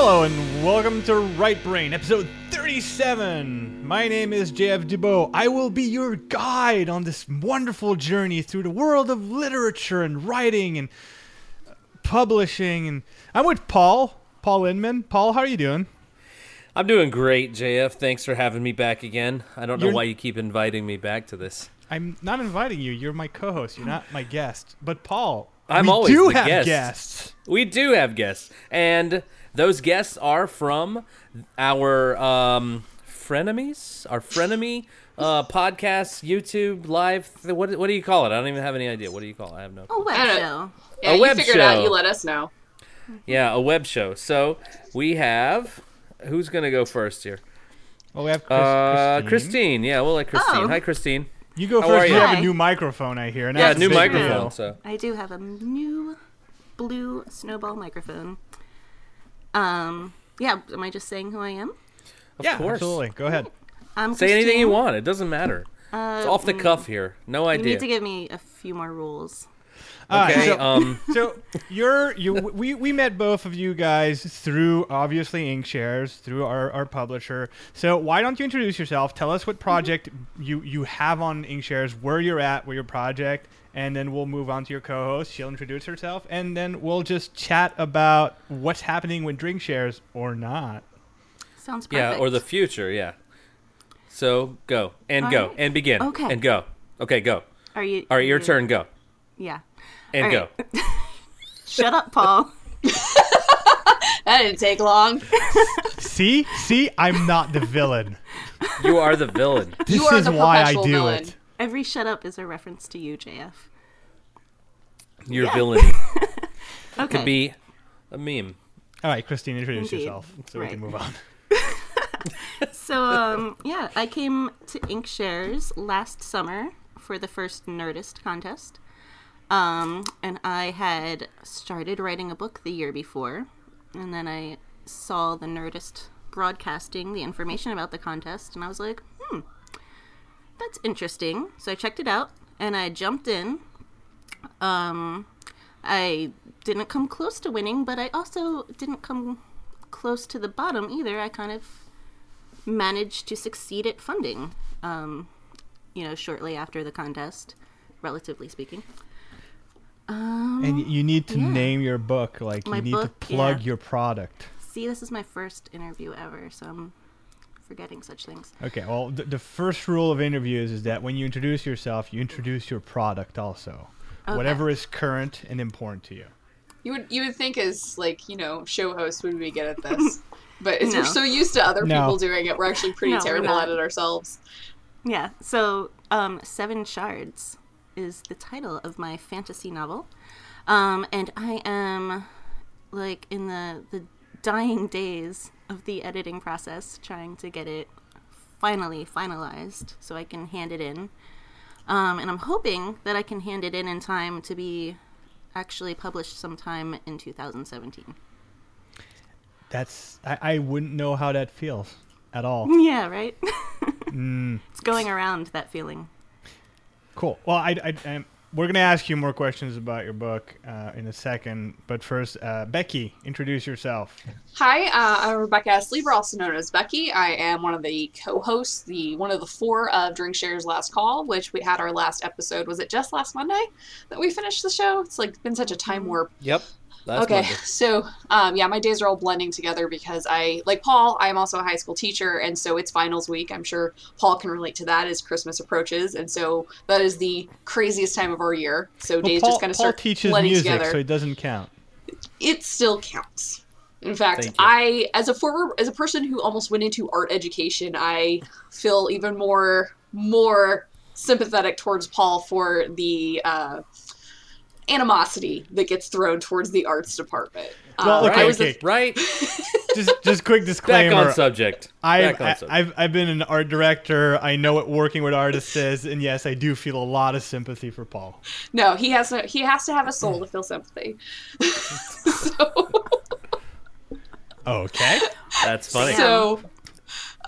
Hello and welcome to Right Brain, episode 37. My name is JF Dubois. I will be your guide on this wonderful journey through the world of literature and writing and uh, publishing. And I'm with Paul, Paul Inman. Paul, how are you doing? I'm doing great, JF. Thanks for having me back again. I don't know You're- why you keep inviting me back to this. I'm not inviting you. You're my co-host. You're not my guest. But Paul, I'm we always do have guest. guests. We do have guests, and those guests are from our um, frenemies, our frenemy uh, podcast, YouTube, live. Th- what what do you call it? I don't even have any idea. What do you call it? I have no. A web show. Yeah, A you web figure it out. show. You let us know. Yeah, a web show. So we have. Who's gonna go first here? Well, we have Chris, Uh, Christine. Christine. Yeah, we'll let Christine. Oh. Hi, Christine. You go How first. are You you? have a new microphone, I hear. and Yeah, that's a new big microphone. deal. So I do have a new blue snowball microphone. Um, yeah, am I just saying who I am? of yeah, course. absolutely. Go ahead. I'm Say anything you want. It doesn't matter. Uh, It's off the cuff here. No idea. You need to give me a few more rules. All right, Okay. so- um. so you're you we, we met both of you guys through obviously Inkshares through our, our publisher. So why don't you introduce yourself? Tell us what project you you have on Inkshares, where you're at with your project, and then we'll move on to your co-host. She'll introduce herself, and then we'll just chat about what's happening with Drink Shares or not. Sounds perfect. Yeah, or the future. Yeah. So go and All go right. and begin. Okay. And go. Okay, go. Are you? All right, your you- turn. Go Yeah. and All go. Shut up, Paul. That didn't take long. See, see, I'm not the villain. You are the villain. This You are is the why I do villain. it. Every shut up is a reference to you, JF. Your Yeah. villainy Okay. could be a meme. All right, Christine, introduce Indeed. yourself so we can move on. So, um, yeah, I came to Inkshares last summer for the first Nerdist contest. Um, and I had started writing a book the year before, and then I saw the Nerdist broadcasting the information about the contest, and I was like, that's interesting. So I checked it out, and I jumped in. Um, I didn't come close to winning, but I also didn't come close to the bottom either. I kind of managed to succeed at funding, um, you know, shortly after the contest, relatively speaking. Um, And you need to yeah. name your book. Like My you need book, to plug yeah. your product. see, this is my first interview ever, so I'm forgetting such things. Okay. Well, th- the first rule of interviews is that when you introduce yourself, you introduce your product also. Okay. Whatever is current and important to you. You would you would think as like you know show hosts would be good at this, but No. we're so used to other No. people doing it, we're actually pretty No, terrible at it ourselves. Yeah, so um, Seven Shards is the title of my fantasy novel. Um, and I am like in the, the dying days of the editing process, trying to get it finally finalized so I can hand it in. Um, and I'm hoping that I can hand it in in time to be actually published sometime in 2017. That's I, I wouldn't know how that feels at all. Yeah, right? Mm, It's going around that feeling. cool. Well, I, I, I we're gonna ask you more questions about your book uh, in a second, but first, uh, Becky, introduce yourself. Hi, uh, I'm Rebecca S. Lieber, also known as Becky. I am one of the co-hosts, the one of the four of Drink Shares Last Call, which we had our last episode. Was it just last Monday that we finished the show? It's like been such a time warp. Yep. Okay, Monday. so um, yeah, my days are all blending together because I, like Paul, I am also a high school teacher, and so it's finals week. I'm sure Paul can relate to that as Christmas approaches, and so that is the craziest time of our year. So Well, days Paul, just kind of Paul start teaches blending music, together. so it doesn't count. it still counts. In fact, I, as a former, as a person who almost went into art education, I feel even more more sympathetic towards Paul for the uh, animosity that gets thrown towards the arts department. Well, Um, okay, I was a- Right. Just, just quick Back disclaimer. on subject. I've, Back on subject. I've I've been an art director. I know what working with artists is, and yes, I do feel a lot of sympathy for Paul. no, he has to, he has to have a soul to feel sympathy. so, Okay. That's funny. so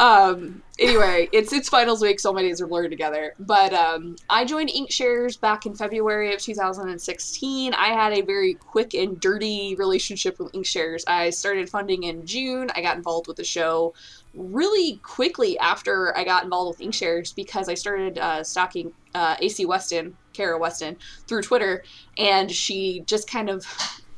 um, anyway, it's it's finals week, so my days are blurred together. But um, I joined Inkshares back in February of 2016. I had a very quick and dirty relationship with Inkshares. I started funding in June. I got involved with the show really quickly after I got involved with Inkshares because I started uh, stalking uh, AC Weston, Kara Weston, through Twitter, and she just kind of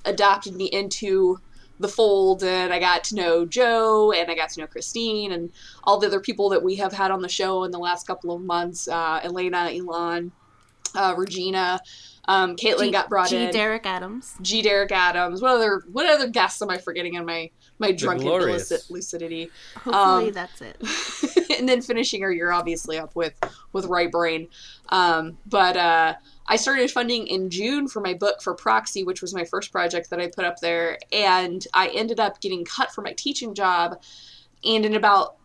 adopted me into the fold and I got to know Joe and I got to know Christine and all the other people that we have had on the show in the last couple of months uh, Elena, Elon, uh, Regina. Um, Caitlin G- got brought G. in. G. Derek Adams. G. Derek Adams. What other what other guests am I forgetting in my my drunken lucid- lucidity? Hopefully Um, that's it. and then finishing her year obviously up with with right brain um, but uh, i started funding in june for my book for proxy which was my first project that i put up there. And i ended up getting cut from my teaching job. And in about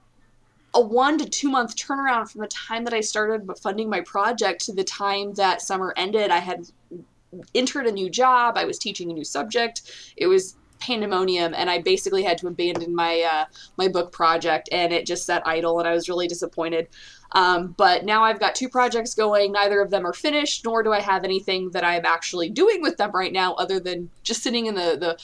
a one to two month turnaround from the time that i started funding my project to the time that summer ended i had entered a new job. I was teaching a new subject. It was pandemonium and i basically had to abandon my uh, my book project. And it just sat idle and I was really disappointed. Um, but now I've got two projects going. Neither of them are finished, nor do I have anything that I'm actually doing with them right now other than just sitting in the, the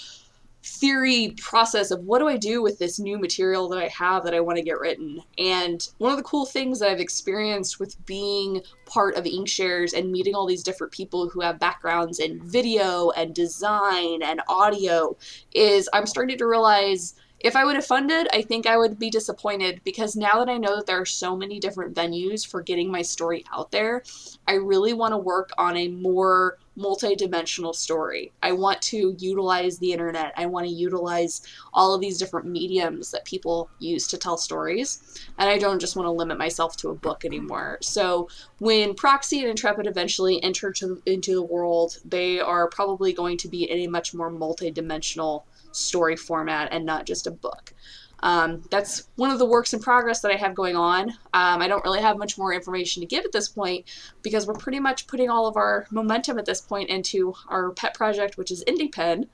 theory process of what do I do with this new material that I have that I want to get written. And one of the cool things that I've experienced with being part of Inkshares and meeting all these different people who have backgrounds in video and design and audio is I'm starting to realize if I would have funded, I think I would be disappointed because now that I know that there are so many different venues for getting my story out there, I really want to work on a more multi-dimensional story. I want to utilize the internet. I want to utilize all of these different mediums that people use to tell stories, and I don't just want to limit myself to a book anymore. So, when Proxy and Intrepid eventually enter to, into the world, they are probably going to be in a much more multi-dimensional story format and not just a book. Um, that's one of the works in progress that I have going on. Um, I don't really have much more information to give at this point because we're pretty much putting all of our momentum at this point into our pet project, which is IndiePen,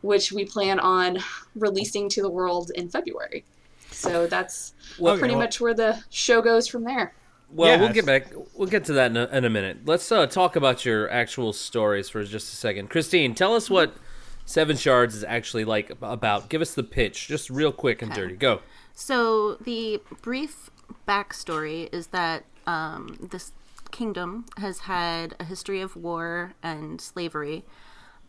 which we plan on releasing to the world in February. So that's Well, pretty well- much where the show goes from there. Well, we'll get back. We'll get to that in a, in a minute. Let's uh, talk about your actual stories for just a second. Christine, tell us what Seven Shards is actually like about. Give us the pitch, just real quick and dirty. Go. So the brief backstory is that um, this kingdom has had a history of war and slavery,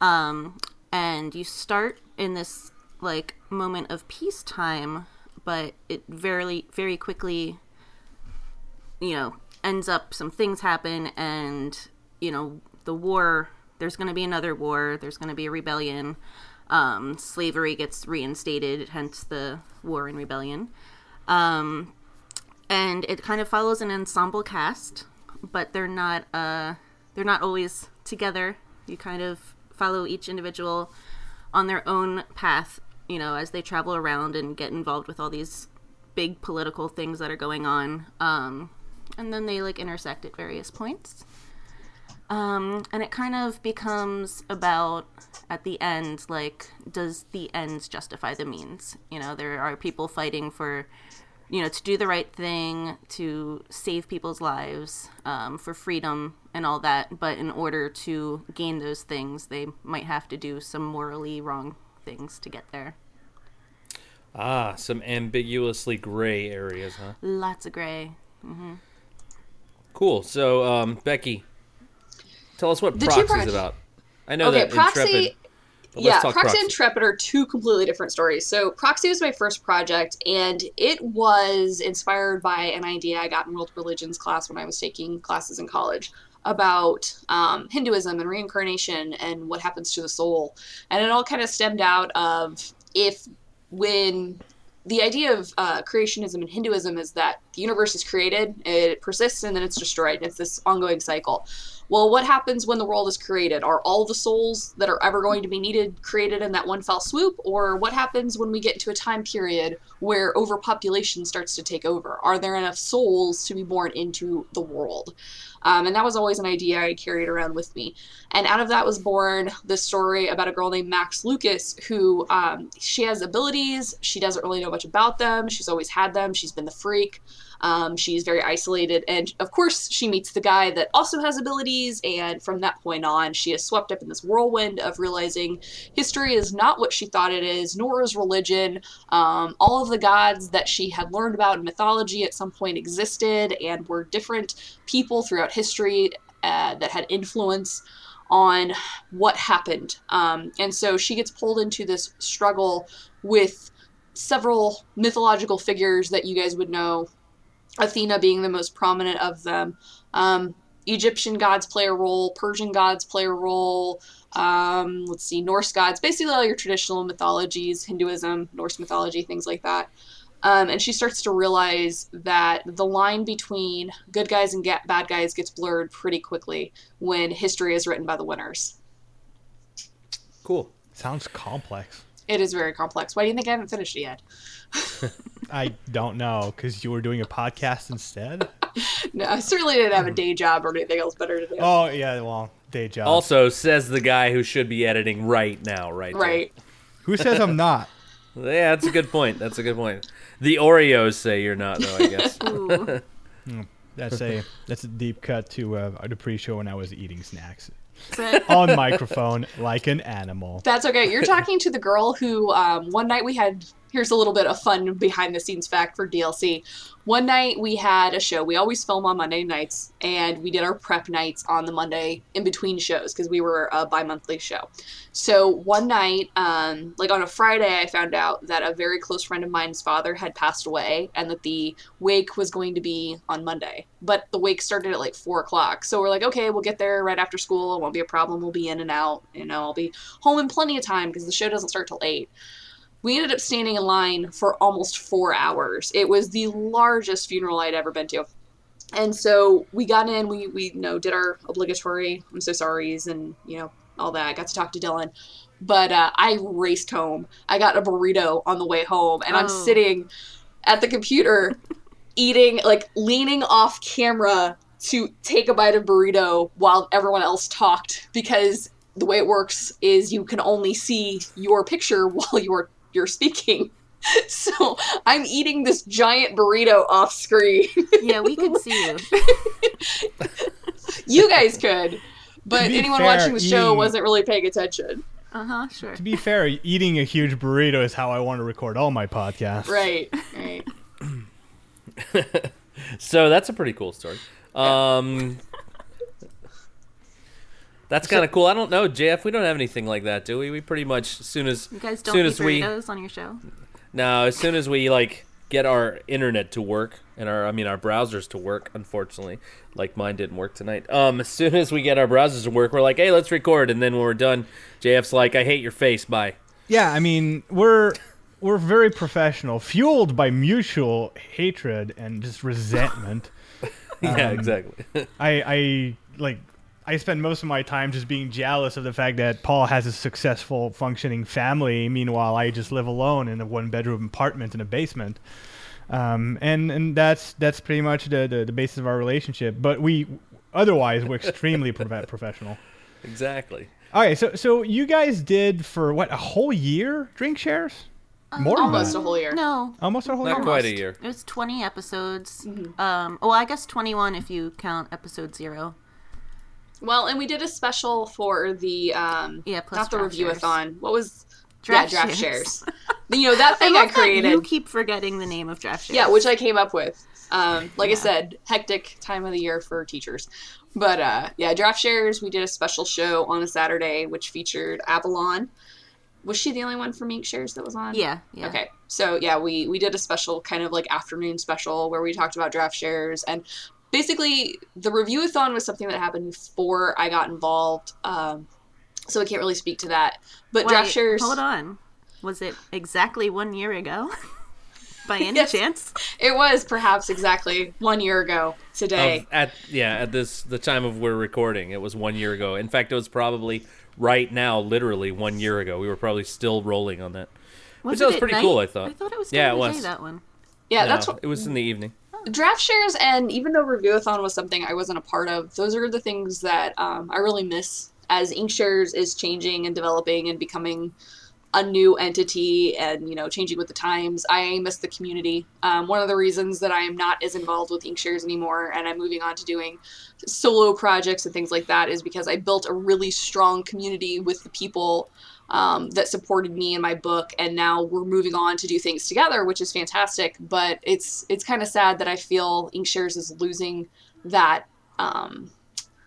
um, and you start in this like moment of peacetime, but it very very quickly, you know, ends up some things happen, and you know the war. There's going to be another war. There's going to be a rebellion. Um, slavery gets reinstated, hence the war and rebellion. Um, and it kind of follows an ensemble cast, but they're not uh, they're not always together. You kind of follow each individual on their own path, you know, as they travel around and get involved with all these big political things that are going on. Um, and then they like intersect at various points. Um, and it kind of becomes about at the end, like, does the ends justify the means? You know, there are people fighting for, you know, to do the right thing, to save people's lives, um, for freedom and all that. But in order to gain those things, they might have to do some morally wrong things to get there. Ah, some ambiguously gray areas, huh? Lots of gray. Mm-hmm. Cool. So, um, Becky, tell us what The Proxy's proj- about. I know Okay, that Proxy. Intrepid. yeah, Proxy and Intrepid are two completely different stories. So Proxy was my first project, and it was inspired by an idea I got in world religions class when I was taking classes in college about um, Hinduism and reincarnation and what happens to the soul. And it all kind of stemmed out of if when the idea of uh, creationism and Hinduism is that the universe is created, it persists, and then it's destroyed. It's this ongoing cycle. Well, what happens when the world is created? Are all the souls that are ever going to be needed created in that one fell swoop? Or what happens when we get into a time period where overpopulation starts to take over? Are there enough souls to be born into the world? Um, and that was always an idea I carried around with me. And out of that was born this story about a girl named Max Lucas, who um, she has abilities. She doesn't really know much about them. She's always had them. She's been the freak. Um, she's very isolated. And of course, she meets the guy that also has abilities. And from that point on, she is swept up in this whirlwind of realizing history is not what she thought it is, nor is religion. Um, all of the gods that she had learned about in mythology at some point existed and were different people throughout history uh, that had influence on what happened. Um, and so she gets pulled into this struggle with several mythological figures that you guys would know, Athena being the most prominent of them. Um, Egyptian gods play a role, Persian gods play a role. Um, let's see, Norse gods, basically all your traditional mythologies, Hinduism, Norse mythology, things like that. Um, and she starts to realize that the line between good guys and bad guys gets blurred pretty quickly when history is written by the winners. Cool. Sounds complex. It is very complex. Why do you think I haven't finished it yet? I don't know because you were doing a podcast instead. No, I certainly didn't have a day job or anything else better to do. Oh yeah, well, day job. Also, says the guy who should be editing right now, right? there. right. Who says I'm not? Yeah, that's a good point. That's a good point. The Oreos say you're not, though. I guess. Ooh. That's a that's a deep cut to uh, the pre-show when I was eating snacks on microphone like an animal. That's okay. You're talking to the girl who um, one night we had. Here's a little bit of fun behind the scenes fact for DLC. One night we had a show. We always film on Monday nights, and we did our prep nights on the Monday in between shows because we were a bi monthly show. So one night, um, like on a Friday, I found out that a very close friend of mine's father had passed away, and that the wake was going to be on Monday. But the wake started at like four o'clock, so we're like, okay, we'll get there right after school. It won't be a problem. We'll be in and out. You know, I'll be home in plenty of time because the show doesn't start till eight. We ended up standing in line for almost four hours. It was the largest funeral I'd ever been to. And so we got in, we, we you know, did our obligatory I'm so sorry's and, you know, all that. I got to talk to Dylan. But uh, I raced home. I got a burrito on the way home, and I'm Oh. sitting at the computer eating, like leaning off camera to take a bite of burrito while everyone else talked because the way it works is you can only see your picture while you're you're speaking. So I'm eating this giant burrito off screen. yeah, we could see you. you guys could, but anyone fair, watching the show eating- wasn't really paying attention. Uh huh. Sure. To be fair, eating a huge burrito is how I want to record all my podcasts. Right, right. So that's a pretty cool story. Um, that's kind of cool. I don't know, JF. We don't have anything like that, do we? We pretty much as soon as You guys don't soon eat as we burritos on your show. no, as soon as we like get our internet to work and our I mean our browsers to work. Unfortunately, like mine didn't work tonight. Um, as soon as we get our browsers to work, we're like, hey, let's record, and then when we're done, JF's like, I hate your face. Bye. Yeah, I mean we're we're very professional, fueled by mutual hatred and just resentment. yeah, Um, exactly. I, I like I spend most of my time just being jealous of the fact that Paul has a successful functioning family. Meanwhile, I just live alone in a one bedroom apartment in a basement. Um, and and that's that's pretty much the, the, the basis of our relationship. But we otherwise we're extremely prof- professional. exactly. Okay, so so you guys did for what a whole year drink shares? More than Almost a whole year. No. almost a whole Not year. quite a year. It was 20 episodes. Mm-hmm. Um, well, I guess 21 if you count episode zero. Well, and we did a special for the um Yeah, plus not the review-a-thon. What was Draft yeah, draft shares. shares. you know that thing I, that created. You keep forgetting the name of draft shares. Yeah, which I came up with. Um, like I said, hectic time of the year for teachers. But uh, yeah, draft shares. We did a special show on a Saturday, which featured Avalon. Was she the only one from Inkshares that was on? Yeah. Yeah. Okay, so yeah, we we did a special kind of like afternoon special where we talked about draft shares and basically the review-a-thon was something that happened before I got involved. Um, so I can't really speak to that. But draft Wait, shares. Hold on. Was it exactly one year ago? By any Yes. chance? It was perhaps exactly one year ago today. Of- at yeah, at this the time of we're recording, it was one year ago. In fact, it was probably right now, literally one year ago. We were probably still rolling on that. Was that it was pretty night? cool, I thought. I thought it was Yeah, it was. day, that one. yeah, No, that's what it was in the evening. Draft shares and even though review-a-thon was something i wasn't a part of those are the things that um, i really miss as inkshares is changing and developing and becoming a new entity and you know changing with the times. I miss the community. Um, one of the reasons that i am not as involved with inkshares anymore and i'm moving on to doing solo projects and things like that is because i built a really strong community with the people um, that supported me in my book and now we're moving on to do things together which is fantastic but it's it's kind of sad that i feel inkshares is losing that um,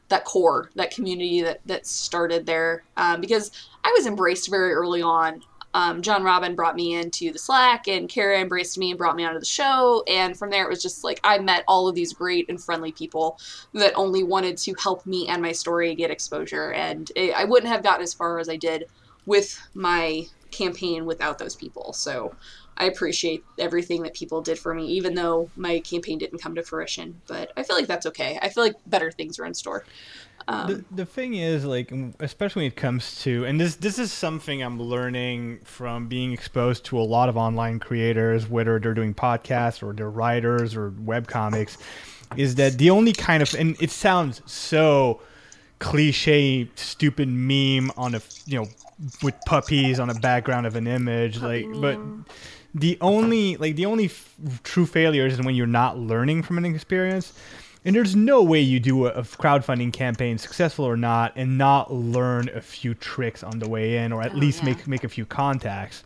that core, that community that that started there. Um, because I was embraced very early on. Um, John Robin brought me into the Slack, and Kara embraced me and brought me onto the show. And from there, it was just like I met all of these great and friendly people that only wanted to help me and my story get exposure. And it, I wouldn't have gotten as far as I did with my campaign without those people. So I appreciate everything that people did for me, even though my campaign didn't come to fruition. But I feel like that's okay. I feel like better things are in store. Um, the, the thing is like especially when it comes to and this this is something i'm learning from being exposed to a lot of online creators whether they're doing podcasts or they're writers or web comics is that the only kind of and it sounds so cliche stupid meme on a you know with puppies on a background of an image like but the only like the only f- true failure is when you're not learning from an experience and there's no way you do a, a crowdfunding campaign successful or not and not learn a few tricks on the way in or at Oh, least yeah. make make a few contacts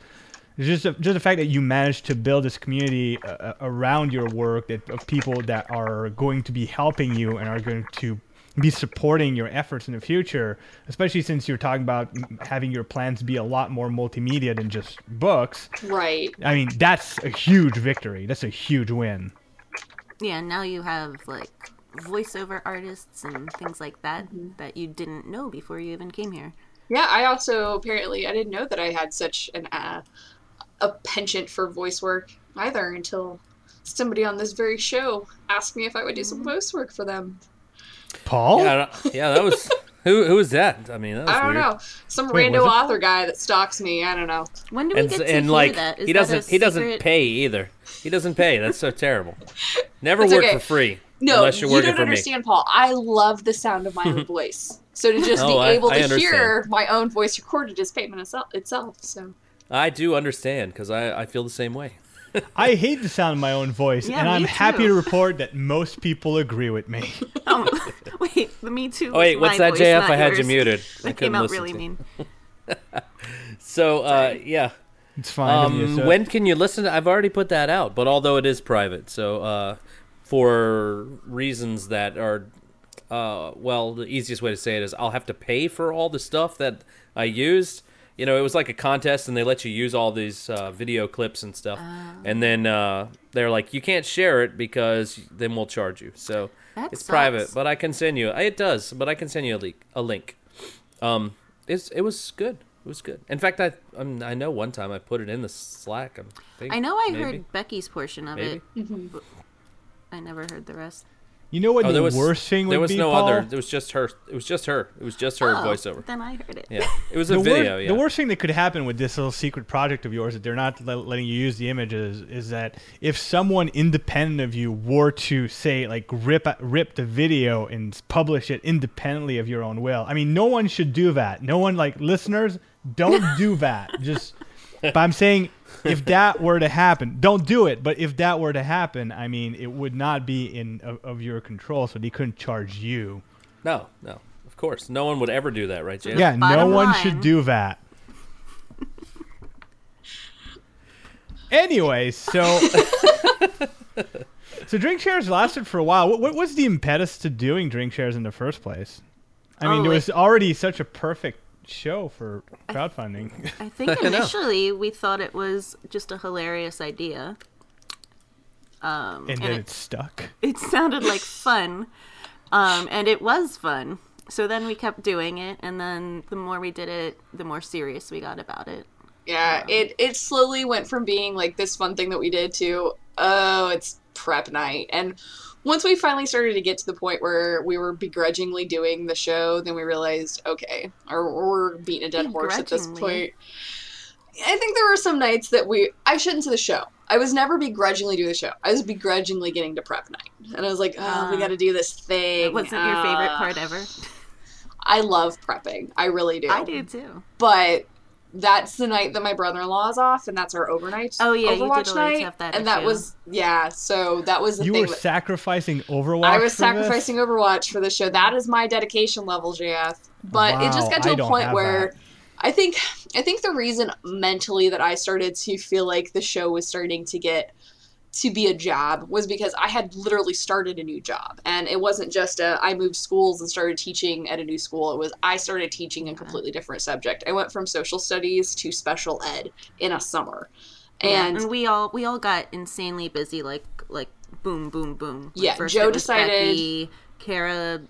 just a, just the fact that you managed to build this community uh, uh, around your work that of people that are going to be helping you and are going to be supporting your efforts in the future, especially since you're talking about having your plans be a lot more multimedia than just books. right. I mean, that's a huge victory. That's a huge win. Yeah, now you have like voiceover artists and things like that Mm-hmm. that you didn't know before you even came here. Yeah, I also apparently I didn't know that I had such an uh, a penchant for voice work either until somebody on this very show asked me if I would do some voice work for them. Paul? Yeah, yeah, that was who who was that? I mean, that was I don't weird. know, some Wait, rando author guy that stalks me. I don't know. When do we And get to and hear like that? Is he that doesn't he doesn't pay either. He doesn't pay. That's so terrible. Never It's work okay. for free No, unless you're you don't for understand, Paul. I love the sound of my own voice. So to just Oh, be able I to understand. hear my own voice recorded is payment itself. itself so. I do understand because I I feel the same way. I hate the sound of my own voice, Yeah, and I'm me happy to report that most people agree with me. Oh, wait, the Me Too. Oh wait, what's my that, voice, JF? I had you muted. I That couldn't came out really mean. So uh, yeah. It's fine. of you, Um, so- when can you listen? to I've already put that out, but although it is private, so uh, for reasons that are, uh, well, the easiest way to say it is I'll have to pay for all the stuff that I used. You know, it was like a contest, and they let you use all these uh, video clips and stuff, and then uh, they're like, you can't share it because then we'll charge you. So That it's private, but I can send you. It does, but I can send you a link. A link. Um, it's it was good. It was good. In fact, I um, I know one time I put it in the Slack. I'm think, I know I maybe. heard Becky's portion of Maybe. it. but I never heard the rest. You know what Oh, the there was worst thing would be? there was be, no Paul? other. It was just her. It was just her. It was just her Oh, voiceover. Then I heard it. Yeah, it was a the, wor- video. yeah. the worst thing that could happen with this little secret project of yours that they're not letting you use the images is that if someone independent of you were to say like rip rip the video and publish it independently of your own will, I mean, no one should do that. No one like listeners don't do that. Just, but I'm saying if that were to happen, don't do it. But if that were to happen, I mean, it would not be in of, of your control, so they couldn't charge you. no, no. Of course, no one would ever do that, right, Jan? Yeah, no bottom one line- should do that. anyway, so so drink shares lasted for a while. What, what was the impetus to doing drink shares in the first place? I mean, Oh, it was already such a perfect show for crowdfunding. I think I know. initially we thought it was just a hilarious idea. Um, and and then it, it stuck. it sounded like fun, um, and it was fun. So then we kept doing it, and then the more we did it, the more serious we got about it. Yeah, it it slowly went from being like this fun thing that we did to oh, it's prep night. And once we finally started to get to the point where we were begrudgingly doing the show, then we realized, okay, or we're beating a dead horse at this point. I think there were some nights that we I shouldn't say the show. I was never begrudgingly doing the show. I was begrudgingly getting to prep night. And I was like, oh, we Uh, got to do this thing. It wasn't your favorite Uh, part ever. I love prepping. I really do. I do too. but that's the night that my brother-in-law is off, and that's our overnight. Oh, yeah, you did Overwatch night, have that and that was yeah. So that was the You thing. were that- sacrificing Overwatch. I was for this? sacrificing Overwatch for the show. That is my dedication level, JF. But it just got to I a point where that. I think I think the reason mentally that I started to feel like the show was starting to get to be a job was because I had literally started a new job. And it wasn't just a I moved schools and started teaching at a new school. It was I started teaching a completely different subject. I went from social studies to special ed in a summer. Yeah, And and we all we all got insanely busy like like boom boom boom Like, Yeah, Joe decided- Becky, Kara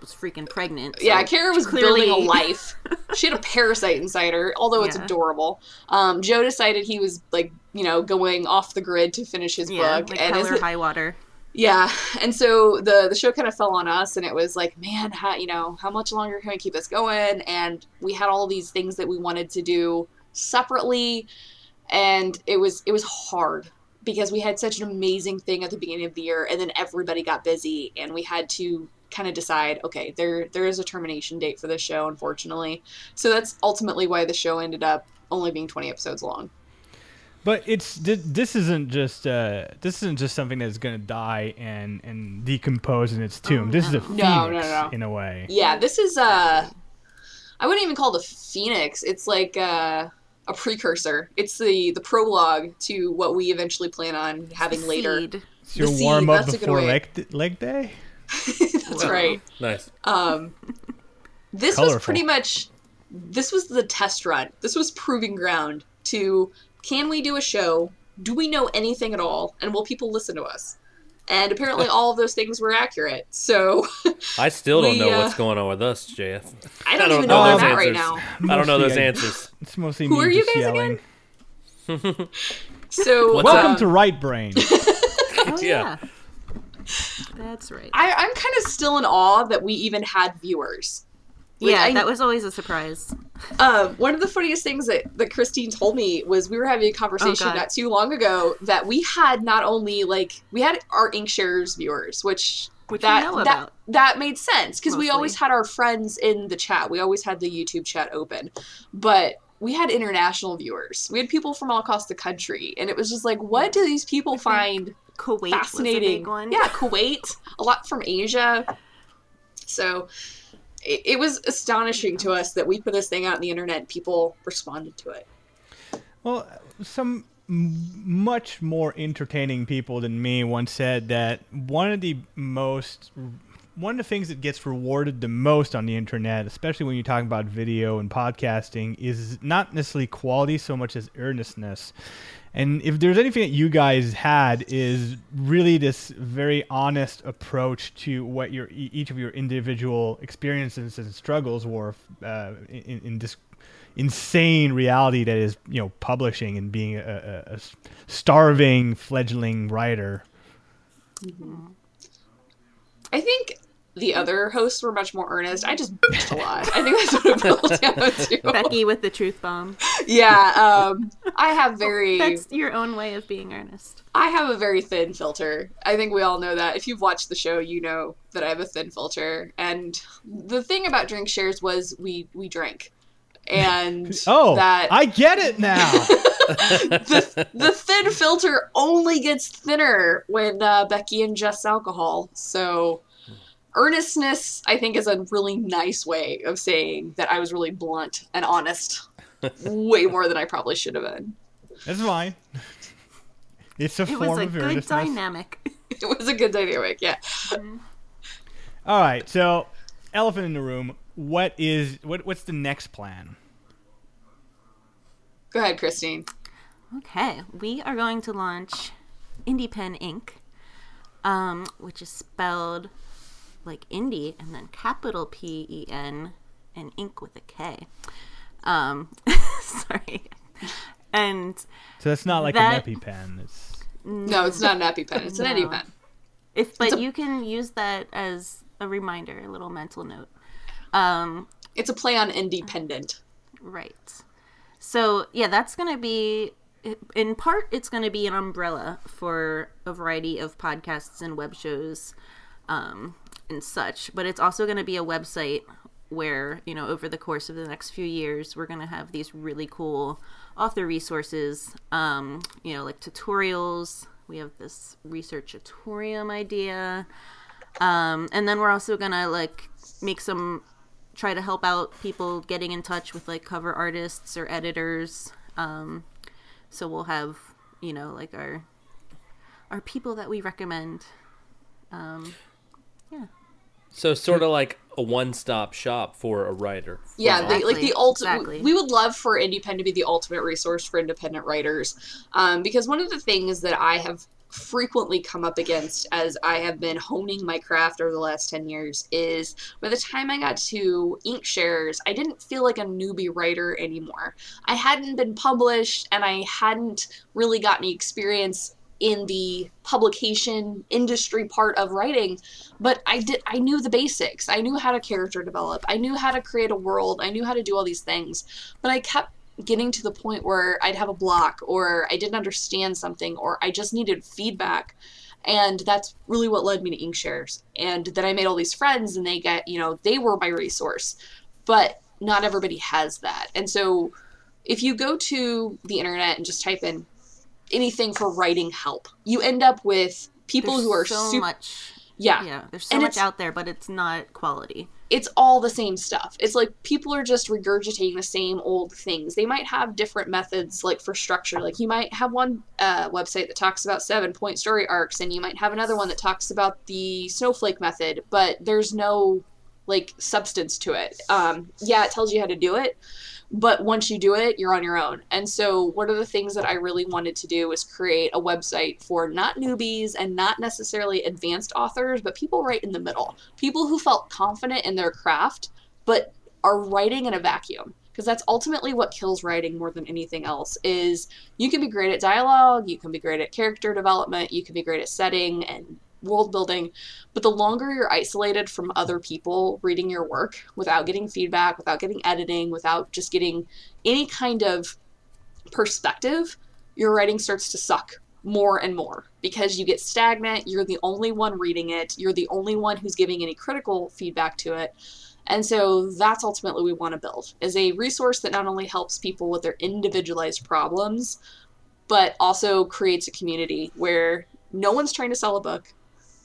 was freaking pregnant Yeah, so Kara was clearly- building a life. She had a parasite inside her, although it's Yeah. adorable. Um, Joe decided he was like, you know, going off the grid to finish his yeah book, like and hell as or it- high water yeah, and so the the show kind of fell on us, and it was like, man, how you know, how much longer can we keep this going? And we had all these things that we wanted to do separately, and it was it was hard because we had such an amazing thing at the beginning of the year, and then everybody got busy, and we had to kind of decide, okay, there there is a termination date for this show, unfortunately. So that's ultimately why the show ended up only being 20 episodes long. But it's this isn't just uh, this isn't just something that's gonna die and and decompose in its tomb. Oh, this is a phoenix No, no, no. in a way. Yeah, this is uh I wouldn't even call it a phoenix. It's like uh, a precursor. It's the the prologue to what we eventually plan on having later. Seed. It's your The seed, warm up that's a good before way. leg, leg day. That's right. Nice. Um, this was pretty much this was the test run. This was proving ground to can we do a show? Do we know anything at all? And will people listen to us? And apparently all of those things were accurate. So I still don't We, know uh, what's going on with us, JF. I don't, don't even know know where those I'm at right answers. now. I don't know those I- answers. It's mostly Who me are you just guys yelling. again? So What's Welcome um, to Right Brain. Oh, Yeah. yeah. That's right. I, I'm kind of still in awe that we even had viewers. Like, yeah, I- that was always a surprise. Uh, one of the funniest things that, that Christine told me was we were having a conversation Oh, not too long ago that we had not only like we had our Inkshares viewers, which Which we that know that about. that made sense because we always had our friends in the chat. We always had the YouTube chat open, but we had international viewers. We had people from all across the country, and it was just like, what do these people think find Kuwait fascinating. Yeah, Kuwait, a lot from Asia. So it, it was astonishing to us that we put this thing out on the internet and people responded to it. Well, some much more entertaining people than me once said that one of the most one of the things that gets rewarded the most on the internet, especially when you're talking about video and podcasting, is not necessarily quality so much as earnestness. And if there's anything that you guys had, is really this very honest approach to what your each of your individual experiences and struggles were uh, in, in this insane reality that is you know publishing and being a, a, a starving fledgling writer. I think the other hosts were much more earnest. I just bitched a lot. I think that's what it boiled down to. Becky with the truth bomb. Yeah, um, I have very, That's your own way of being earnest. I have a very thin filter. I think we all know that. If you've watched the show, you know that I have a thin filter. And the thing about drink shares was we we drank, and Oh, that I get it now. the, the thin filter only gets thinner when uh, Becky ingests alcohol. So, earnestness, I think, is a really nice way of saying that I was really blunt and honest, way more than I probably should have been. That's fine. It's a It form was a of good earnestness. dynamic. It was a good dynamic, yeah. All right, so elephant in the room. What is what? What's the next plan? Go ahead, Christine. Okay, we are going to launch IndiePen Inc., um, which is spelled like indie and then capital P E N and ink with a K. Um, sorry. And So that's not like That- an EpiPen. It's No, it's not an EpiPen. It's an No. EpiPen. if but It's a- you can use that as a reminder, a little mental note. Um, It's a play on independent. Right. So, yeah, that's going to be, in part, it's going to be an umbrella for a variety of podcasts and web shows um, and such, but it's also going to be a website where you know over the course of the next few years we're going to have these really cool author resources um, you know like tutorials. We have this research researchatorium idea. Um, and then we're also going to like make some try to help out people getting in touch with like cover artists or editors. Um, so we'll have you know like our our people that we recommend. Um, yeah So sort of like a one-stop shop for a writer. Yeah, they, like the ultimate. exactly. We would love for Independent to be the ultimate resource for independent writers, um, because one of the things that I have frequently come up against as I have been honing my craft over the last ten years is by the time I got to Inkshares, I didn't feel like a newbie writer anymore. I hadn't been published, and I hadn't really got any experience in the publication industry part of writing but I did I knew the basics. I knew how to character develop. I knew how to create a world. I knew how to do all these things. But I kept getting to the point where I'd have a block or I didn't understand something or I just needed feedback. And that's really what led me to Inkshares. And then I made all these friends and they get, you know, they were my resource. But not everybody has that. And so if you go to the internet and just type in anything for writing help, you end up with people There's who are so super much yeah yeah there's so And much out there but it's not quality it's all the same stuff. It's like people are just regurgitating the same old things. They might have different methods, like for structure. Like you might have one uh, website that talks about seven point story arcs, and you might have another one that talks about the snowflake method, but there's no like substance to it. Um, yeah, it tells you how to do it, but once you do it, you're on your own. And so, one of the things that I really wanted to do was create a website for not newbies and not necessarily advanced authors, but people right in the middle. People who felt confident in their craft, but are writing in a vacuum. Because that's ultimately what kills writing more than anything else. Is you can be great at dialogue, you can be great at character development, you can be great at setting and world building, but the longer you're isolated from other people reading your work without getting feedback, without getting editing, without just getting any kind of perspective, your writing starts to suck more and more because you get stagnant. You're the only one reading it, you're the only one who's giving any critical feedback to it. And so that's ultimately what we want to build is a resource that not only helps people with their individualized problems, but also creates a community where no one's trying to sell a book,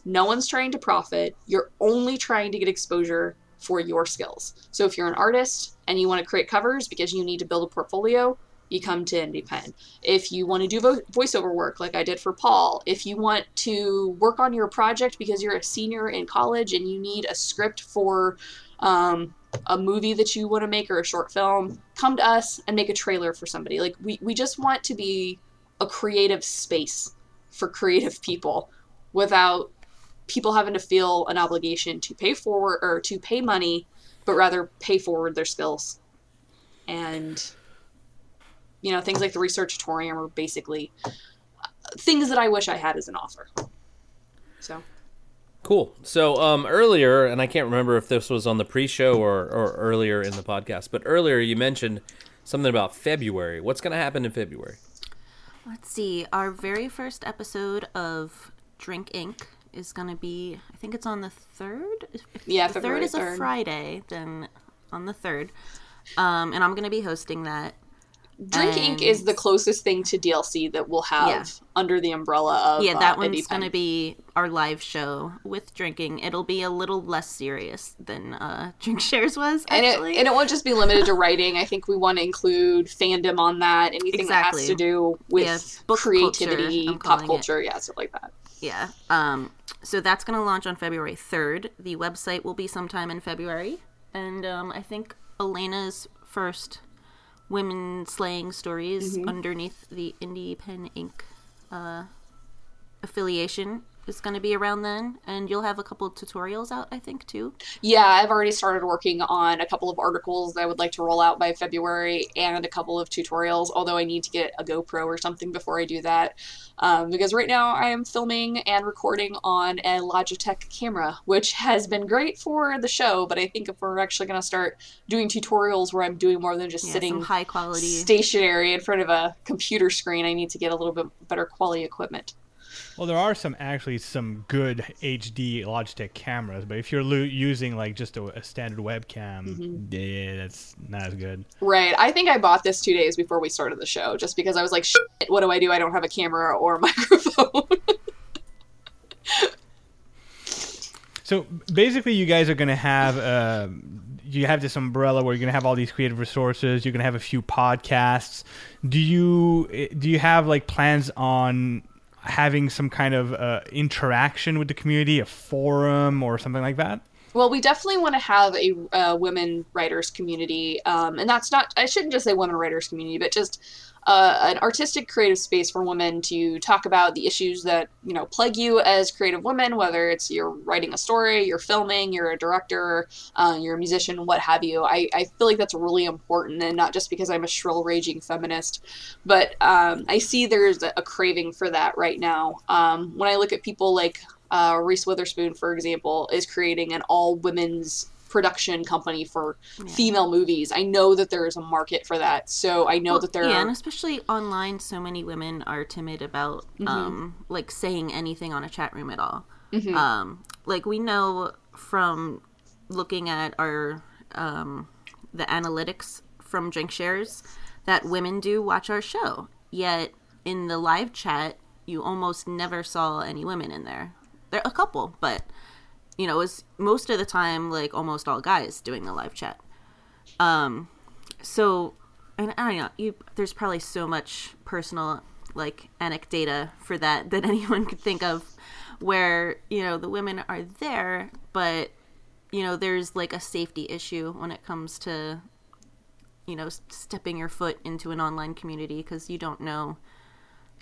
no one's trying to profit. You're only trying to get exposure for your skills. So if you're an artist and you want to create covers because you need to build a portfolio, you come to IndiePen. If you want to do vo- voiceover work like I did for Paul, if you want to work on your project because you're a senior in college and you need a script for um, a movie that you want to make or a short film, come to us and make a trailer for somebody. Like we, we just want to be a creative space for creative people without people having to feel an obligation to pay forward or to pay money, but rather pay forward their skills. And you know, things like the researchatorium are basically uh, things that I wish I had as an author. So Cool. So um, earlier, and I can't remember if this was on the pre-show or, or earlier in the podcast, but earlier you mentioned something about February. What's going to happen in February? let's see our very first episode of drink inc is going to be i think it's on the third if if Yeah, the February third is a friday then on the third um, and i'm going to be hosting that Drink Inc. is the closest thing to DLC that we'll have Yeah. under the umbrella of yeah that uh, one's going to be our live show with drinking it'll be a little less serious than uh, drink shares was and it, and it won't just be limited to writing. I think we want to include fandom on that. Anything that has to do with Yeah, creativity, culture, pop calling it. culture, yeah, stuff like that. Yeah. Um, so that's going to launch on February 3rd. The website will be sometime in February. And um, I think Elena's first women slaying stories underneath the Indie Pen Inc. Uh, affiliation is going to be around then. And you'll have a couple of tutorials out, I think, too. Yeah, I've already started working on a couple of articles that I would like to roll out by February and a couple of tutorials, although I need to get a GoPro or something before I do that. Um, because right now I am filming and recording on a Logitech camera, which has been great for the show, but I think if we're actually going to start doing tutorials where I'm doing more than just Yeah, sitting high quality. stationary in front of a computer screen, I need to get a little bit better quality equipment. Well, there are some actually some good HD Logitech cameras, but if you're lo- using like just a, a standard webcam, yeah, that's not as good. Right. I think I bought this two days before we started the show, just because I was like, Shit, "What do I do? I don't have a camera or a microphone." So basically, you guys are going to have uh, you have this umbrella where you're going to have all these creative resources. You're going to have a few podcasts. Do you eh, do you have like plans on having some kind of uh, interaction with the community, a forum or something like that? Well, we definitely want to have a uh, women writers community, um, and that's not. I shouldn't just say women writers community, but just uh, an artistic, creative space for women to talk about the issues that you know plague you as creative women. Whether it's you're writing a story, you're filming, you're a director, uh, you're a musician, what have you. I, I feel like that's really important, and not just because I'm a shrill, raging feminist, but um, I see there's a, craving for that right now. Um, when I look at people like uh, Reese Witherspoon, for example, is creating an all women's production company for female movies. I know that there is a market for that. So I know Well, that there yeah, are. and especially online, so many women are timid about Mm-hmm. um, like saying anything on a chat room at all. Mm-hmm. Um, like we know from looking at our um, the analytics from Drink Shares that women do watch our show. Yet in the live chat, you almost never saw any women in there. There are a couple, but you know, it was most of the time like almost all guys doing the live chat. Um, so and I don't know, you there's probably so much personal like anecdata for that that anyone could think of where, you know, the women are there, but you know, there's like a safety issue when it comes to you know, stepping your foot into an online community because you don't know,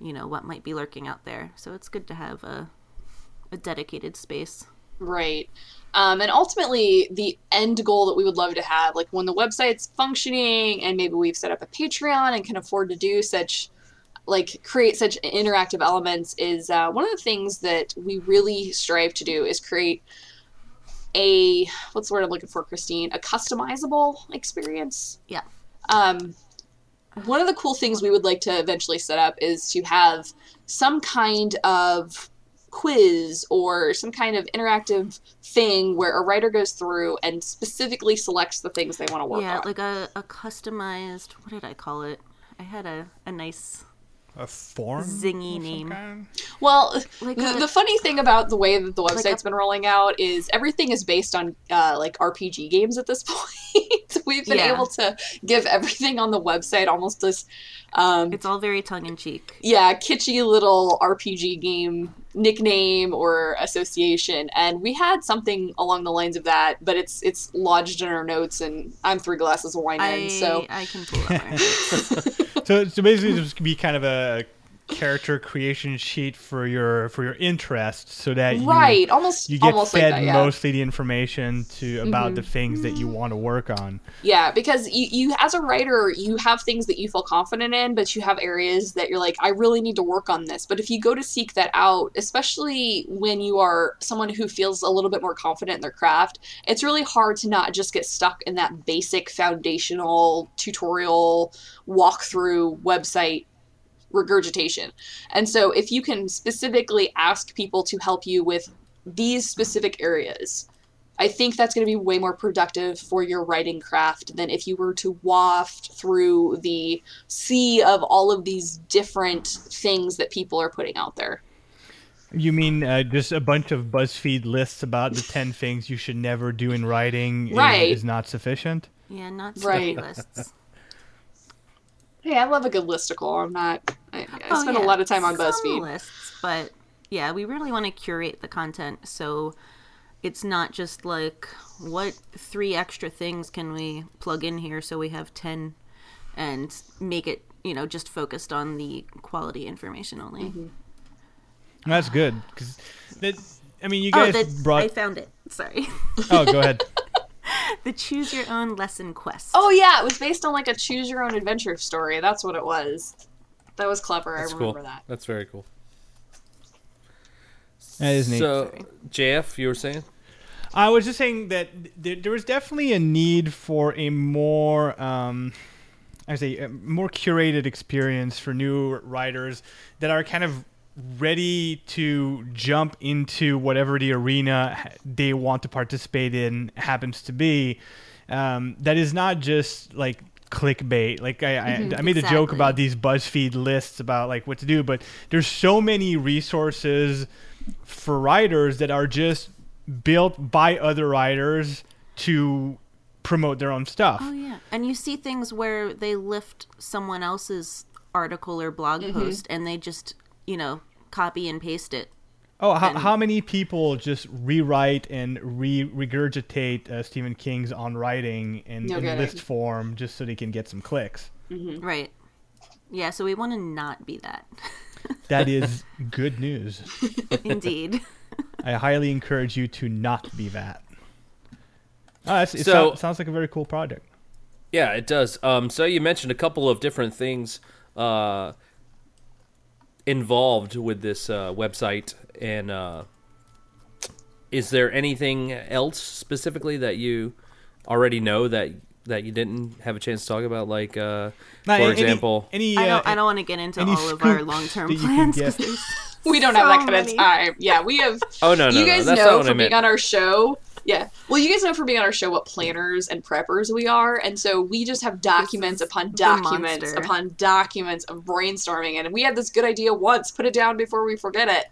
you know, what might be lurking out there. So it's good to have a a dedicated space. Right. Um, and ultimately, the end goal that we would love to have, like when the website's functioning and maybe we've set up a Patreon and can afford to do such, like create such interactive elements, is uh, one of the things that we really strive to do is create a what's the word I'm looking for, Christine? A customizable experience. Yeah. Um, one of the cool things we would like to eventually set up is to have some kind of quiz or some kind of interactive thing where a writer goes through and specifically selects the things they want to work yeah, on. like a, a customized what did I call it? I had a, a nice A form Zingy name. kind? well, like the, a- the funny thing about the way that the Like website's a- been rolling out is everything is based on uh, like RPG games at this point. We've been Yeah. able to give everything on the website almost this um, It's all very tongue in cheek. yeah, kitschy little RPG game nickname or association, and we had something along the lines of that, but it's it's lodged in our notes, and I'm three glasses of wine I in, so I can pull up my. So, so basically, this could be kind of a character creation sheet for your for your interests, so that you, right, almost you get almost fed like that, yeah. mostly the information to about Mm-hmm. the things that you want to work on. Yeah, because you, you as a writer, you have things that you feel confident in, but you have areas that you're like, I really need to work on this. But if you go to seek that out, especially when you are someone who feels a little bit more confident in their craft, it's really hard to not just get stuck in that basic foundational tutorial walkthrough website regurgitation. And so if you can specifically ask people to help you with these specific areas, I think that's going to be way more productive for your writing craft than if you were to waft through the sea of all of these different things that people are putting out there. You mean uh, just a bunch of BuzzFeed lists about the ten things you should never do in writing is- Right. is, not sufficient? Yeah, not Right. lists. Hey, I love a good listicle. I'm not. I, I Oh, spend yeah, a lot of time on some BuzzFeed. lists, but yeah, we really want to curate the content so it's not just like what three extra things can we plug in here so we have 10 and make it, you know, just focused on the quality information only. Mm-hmm. That's good because that. I mean, you Oh, guys that brought. I found it. Sorry. oh, go ahead. the choose your own lesson quest. Oh yeah, it was based on like a choose your own adventure story. That's what it was. That was clever. That's I cool. remember that. That's very cool. That is neat. So, JF, you were saying? I was just saying that th- there was definitely a need for a more, um, I say, a more curated experience for new writers that are kind of ready to jump into whatever the arena they want to participate in happens to be. Um, that is not just like clickbait. Like I, I, I made a joke about these BuzzFeed lists about like what to do, but there's so many resources for writers that are just built by other writers to promote their own stuff. Oh yeah, and you see things where they lift someone else's article or blog post and they just you know copy and paste it. Oh, how, And- how many people just rewrite and re regurgitate uh, Stephen King's on writing in, No in list form just so they can get some clicks? Right. Yeah, so we want to not be that. That is good news. Indeed. I highly encourage you to not be that. That's, it So- sou- sounds like a very cool project. Yeah, it does. Um, so you mentioned a couple of different things uh, involved with this uh, website, and uh, is there anything else specifically that you already know that that you didn't have a chance to talk about? Like, uh, Now, for any- example, any, I uh, don't. I don't want to get into all of our long-term that you can plans because We don't have that so kind of time. Yeah, we have. oh no, no, you no, guys that's know what from being on our show. Yeah. Well, you guys know from being on our show what planners and preppers we are, and so we just have documents upon documents upon documents of brainstorming, and we had this good idea once, put it down before we forget it,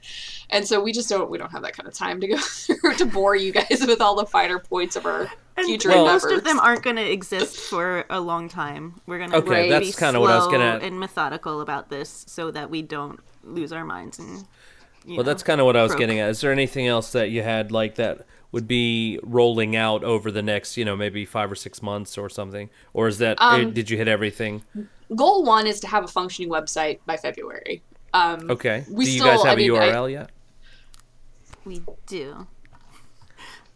and so we just don't we don't have that kind of time to go through to bore you guys with all the finer points of our And future Well- most of them aren't going to exist for a long time. We're going to Okay, be that's kinda what I was slow gonna- and methodical about this, so that we don't lose our minds and. Well, know, that's kind of what I was croak. getting at. Is there anything else that you had like that would be rolling out over the next, you know, maybe five or six months or something? Or is that Um, did you hit everything? Goal one is to have a functioning website by February. Um, Okay. we Do you still- guys have I mean, a I- URL yet? We do.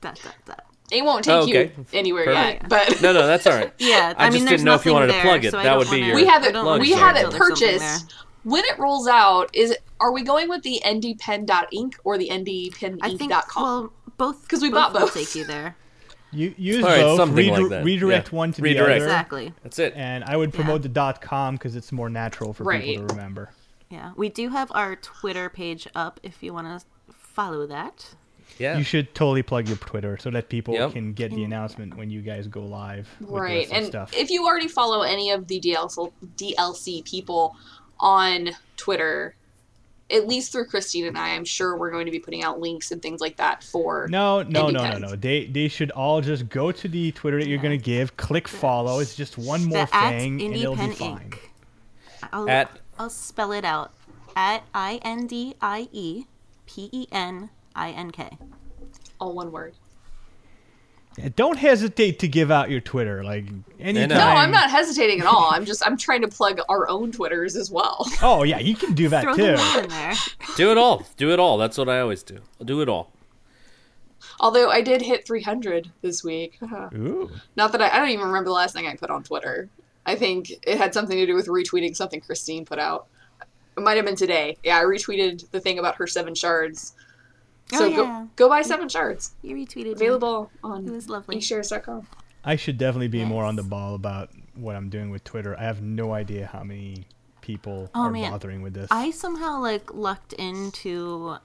Dot dot dot. It won't take Oh, okay. you anywhere Perfect. yet, but No, no, that's all right. Yeah, I I, mean, just there's didn't know if you wanted to plug it. so That would be your we have it. We zone. have it until there's something purchased. When it rolls out, is it? Are we going with the ndpen.inc or the there. I think indiepenink.com? well, both 'Cause we both bought will both. take you there. You use All right, both, something like that. redirect Yeah. one to Redirect. the other, Exactly. That's it. and I would promote the dot .com because it's more natural for Right. people to remember. Yeah, we do have our Twitter page up if you want to follow that. Yeah. You should totally plug your Twitter so that people Yep. can get the announcement when you guys go live. with the right, rest and stuff. if you already follow any of the DLC DLC people on Twitter, at least through Christine and I, I'm sure we're going to be putting out links and things like that for. No, no, no, no, no. They they should all just go to the Twitter that you're gonna give, click follow. It's just one more the thing, and it'll be fine. Inc. I'll, At- I'll spell it out. At I N D I E P E N I N K. all one word. Yeah, Don't hesitate to give out your Twitter. Like anytime. No, I'm not hesitating at all. I'm just I'm trying to plug our own Twitters as well. Oh yeah, you can do that Throw too. them in there. Do it all. Do it all. That's what I always do. I'll do it all. Although I did hit 300 this week. Ooh. Not that I, I don't even remember the last thing I put on Twitter. I think it had something to do with retweeting something Christine put out. It might have been today. Yeah, I retweeted the thing about her seven shards. Oh, so Oh, go yeah. go buy seven shirts. You retweeted me. Available on It was lovely. inkshares.com. I should definitely be more on the ball about what I'm doing with Twitter. I have no idea how many people Oh, are man. bothering with this. I somehow like lucked into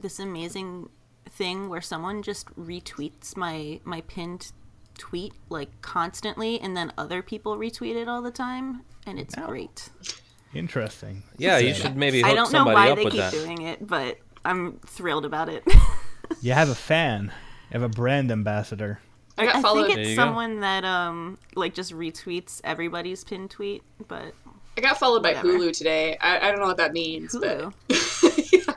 this amazing thing where someone just retweets my my pinned tweet like constantly and then other people retweet it all the time and it's Wow. great. Interesting. Yeah, you should maybe I don't know why they with keep that. doing it, but I'm thrilled about it. You have a fan. You have a brand ambassador. I got I followed. think it's you go. someone that um like just retweets everybody's pin tweet, but I got followed by Hulu today. I, I don't know what that means, Hulu. but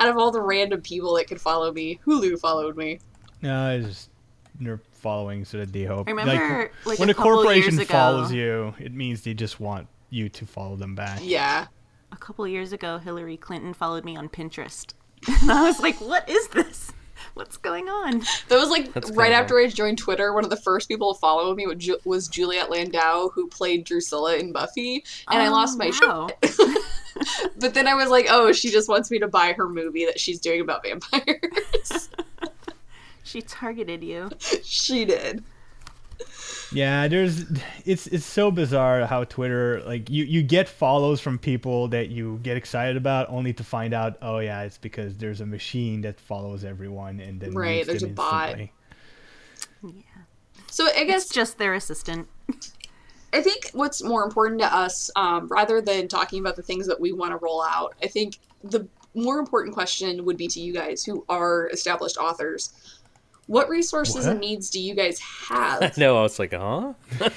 out of all the random people that could follow me, Hulu followed me. No, it's just they're following so that they hope. I remember, like, when a a corporation years ago- follows you, it means they just want you to follow them back. Yeah. a couple years ago Hillary Clinton followed me on Pinterest. And I was like, "What is this? What's going on?" That was like That's right kinda after I joined Twitter. One of the first people to follow me was, Ju- was Juliet Landau, who played Drusilla in Buffy, and I Oh, lost my oh, wow. shit. but then I was like, oh, she just wants me to buy her movie that she's doing about vampires. She targeted you. she did. Yeah, there's it's it's so bizarre how Twitter like you you get follows from people that you get excited about only to find out oh yeah it's because there's a machine that follows everyone and then Right, there's them a bot. instantly. So I guess It's just their assistant. I think what's more important to us, um, rather than talking about the things that we want to roll out, I think the more important question would be to you guys who are established authors. What resources What? and needs do you guys have? no, I was like, huh?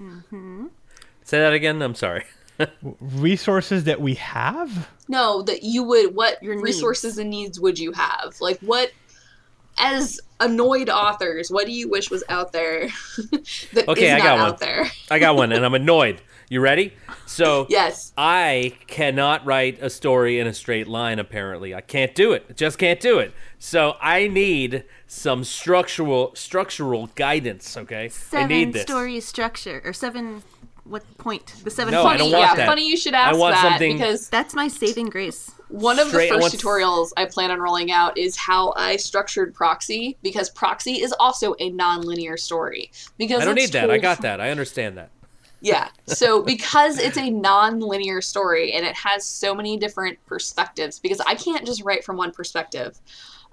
Mm-hmm. Say that again. I'm sorry. Resources that we have? no, that you would. What Your resources and needs would you have? Like what? As annoyed authors, what do you wish was out there that is Okay, I not got one. out there? I got one, and I'm annoyed. You ready? So Yes. I cannot write a story in a straight line. Apparently, I can't do it. Just can't do it. So I need some structural structural guidance. Okay, I need this. story structure or seven. What point? The seven. No, I point. don't want yeah, that. funny you should ask I want that something- because That's my saving grace. One of Straight- the first want- tutorials I plan on rolling out is how I structured Proxy because Proxy is also a non-linear story. Because I don't it's need that. I got that. I understand that. Yeah. So because it's a non-linear story and it has so many different perspectives, because I can't just write from one perspective.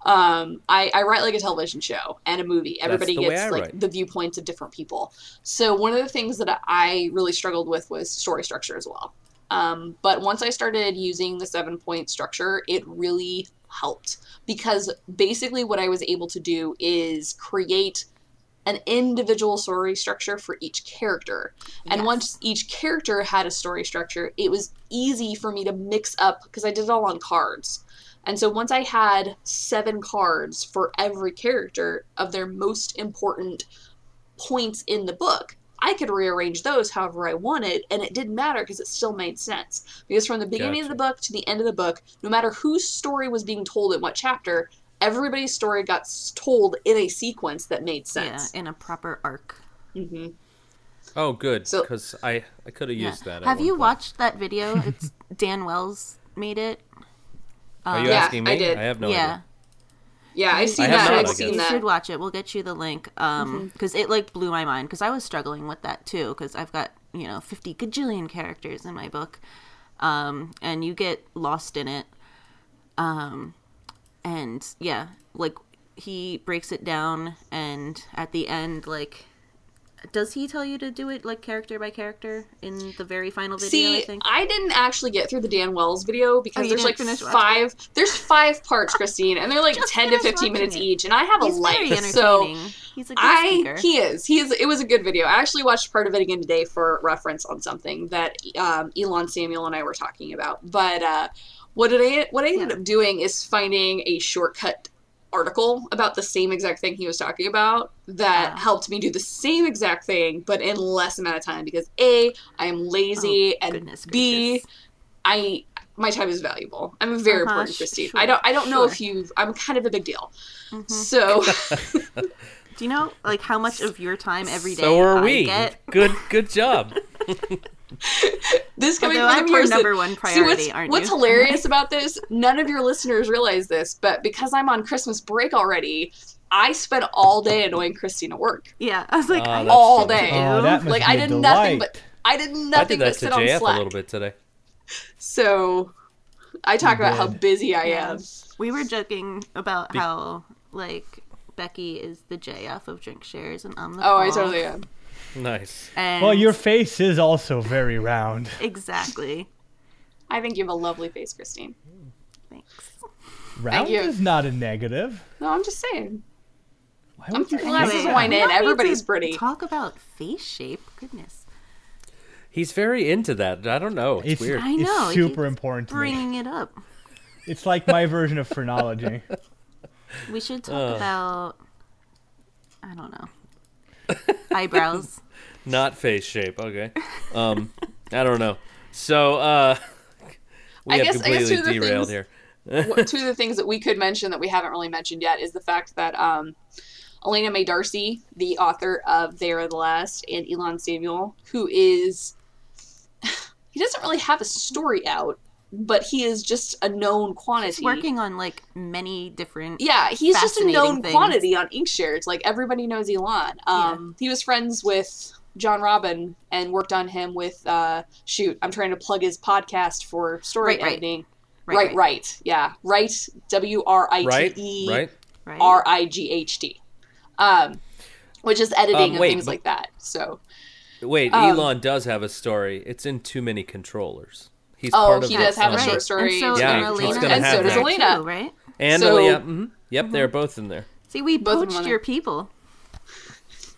Um, I, I write like a television show and a movie. Everybody gets like write. the viewpoints of different people. So one of the things that I really struggled with was story structure as well. Um, but once I started using the seven point structure, it really helped because basically what I was able to do is create an individual story structure for each character. And Yes. once each character had a story structure, it was easy for me to mix up because I did it all on cards. And so once I had seven cards for every character of their most important points in the book, I could rearrange those however I wanted, and it didn't matter because it still made sense. Because from the beginning of the book to the end of the book, no matter whose story was being told in what chapter, everybody's story got told in a sequence that made Yeah, sense. in a proper arc. hmm Oh, good. So- Because I I could have Yeah. used that. Have you point. watched that video? It's Dan Wells made it. Are you Yeah, asking me? I did. I have no yeah. idea. Yeah, I've seen I that. not, I've seen guess. You that. should watch it. We'll get you the link. Um, because it like blew my mind because I was struggling with that too because I've got you know fifty gajillion characters in my book, um, and you get lost in it. Um, and yeah, like he breaks it down, and at the end, like, does he tell you to do it like character by character in the very final video? See, I think. didn't actually get through the Dan Wells video because Oh, there's like five. There's five parts, Christine, and they're like Just ten to fifteen minutes it. each, and I have He's a very life, so. He's a good I speaker. he is he is. It was a good video. I actually watched part of it again today for reference on something that um, Elon Samuel and I were talking about. But uh, what did I what I ended Yeah. up doing is finding a shortcut article about the same exact thing he was talking about that Ah. helped me do the same exact thing but in less amount of time because a I am lazy and Oh, Goodness b gracious. I my time is valuable. I'm a very Uh-huh, important, Christine. sure, I don't I don't know if you've I'm kind of a big deal. Mhm. So Do you know like how much of your time every day So are I we. get? Good good job. this coming Although from I'm the your person number one See priority, what's, aren't what's you? hilarious about this? None of your listeners realize this, but because I'm on Christmas break already, I spent all day annoying Christine at work. Yeah, I was like, Oh, I that's have all shit to day. Oh, that must Like be I a did delight. nothing but I did I nothing did but to sit on JF a little bit today. So I talk You about how busy I Yeah. am. we were joking about how like Becky is the JF of drink shares, and I'm the Oh, I totally am. Nice. And Well, your face is also very round. exactly. I think you have a lovely face, Christine. Thanks. Round you. is not a negative. No, I'm just saying. Why I'm would you thinking say glasses that? wine in. Everybody's to pretty. Talk about face shape. Goodness, He's very into that. I don't know. It's, It's, weird. I know, it's super keeps important to me. bringing it up. It's like my version of phrenology. We should uh. talk Ugh. about. I don't know. Eyebrows. Not face shape. Okay. Um, I don't know. So uh, we I have guess- I guess completely two of the derailed things- here. Two of the things that we could mention that we haven't really mentioned yet is the fact that um, Elena May Darcy, the author of They Are the Last, and Elon Samuel, who is he doesn't really have a story out, but he is just a known quantity. He's working on like many different. Yeah, he's just a known things. quantity on Inkshares. Like everybody knows Elon. Um, He was friends with John Robin and worked on him with. Uh, shoot, I'm trying to plug his podcast for story Right, right. editing. Right, Right, right. right, yeah, right. W R I Right? T E Right? Right. R I G H T, um, which is editing Um, and wait, things but- like that. So, Wait, Um, Elon does have a story. It's in Too Many Controllers. He's Oh, part of he does have a short story. And so, Yeah, and it's Elena gonna is have in there that. Elena. too, right? And So- Aaliyah. mhm. Yep, they're both in there. See, we Both poached your people.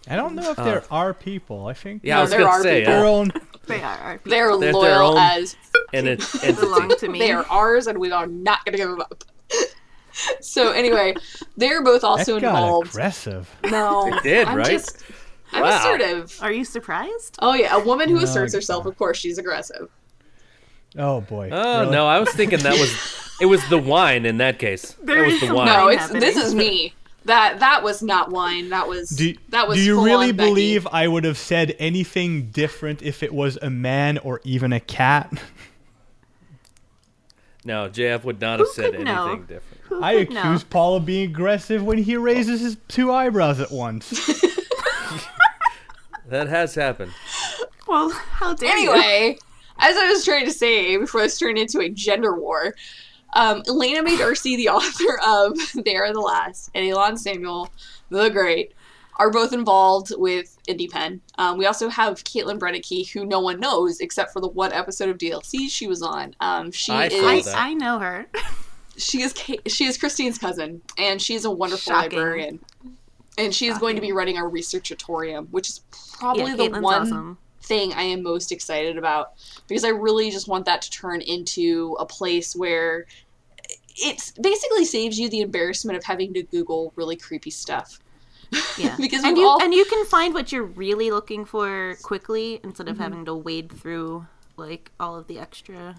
I don't know if there are people. I think Yeah, No, I was there gonna are say, people. their uh, own. They are they're They're their loyal own- as and it They belong to me. they are ours, and we are not going to give them up. so anyway, they're both also that got involved. aggressive. No, They did, I'm right? Just, I'm Wow. assertive. Are you surprised? Oh yeah, a woman who No, asserts herself, of course, she's aggressive. Oh boy. Oh Really? no, I was thinking that was it was the wine in that case. There that was the wine. No, Wine it's this is me. That that was not wine. That was Do, that was. do you really on Becky. believe I would have said anything different if it was a man or even a cat? No, JF would not have said anything know? different. Who I could know? accuse Paul of being aggressive when he raises his two eyebrows at once. That has happened. Well, how dare you? Anyway, as I was trying to say before this turned into a gender war, um, Elena May Darcy, the author of They Are the Last, and Elon Samuel, the Great, are both involved with IndiePen. Um, we also have Caitlin Bredeke, who no one knows except for the one episode of DLC she was on. Um, she I is. I. I know her. she is she is Christine's cousin, and she's a wonderful Shocking. librarian. And she is going to be running our researchatorium, which is probably yeah, the Caitlin's one awesome. Thing I am most excited about because I really just want that to turn into a place where it basically saves you the embarrassment of having to Google really creepy stuff. Yeah, because and you all- and you can find what you're really looking for quickly instead of Mm-hmm. having to wade through like all of the extra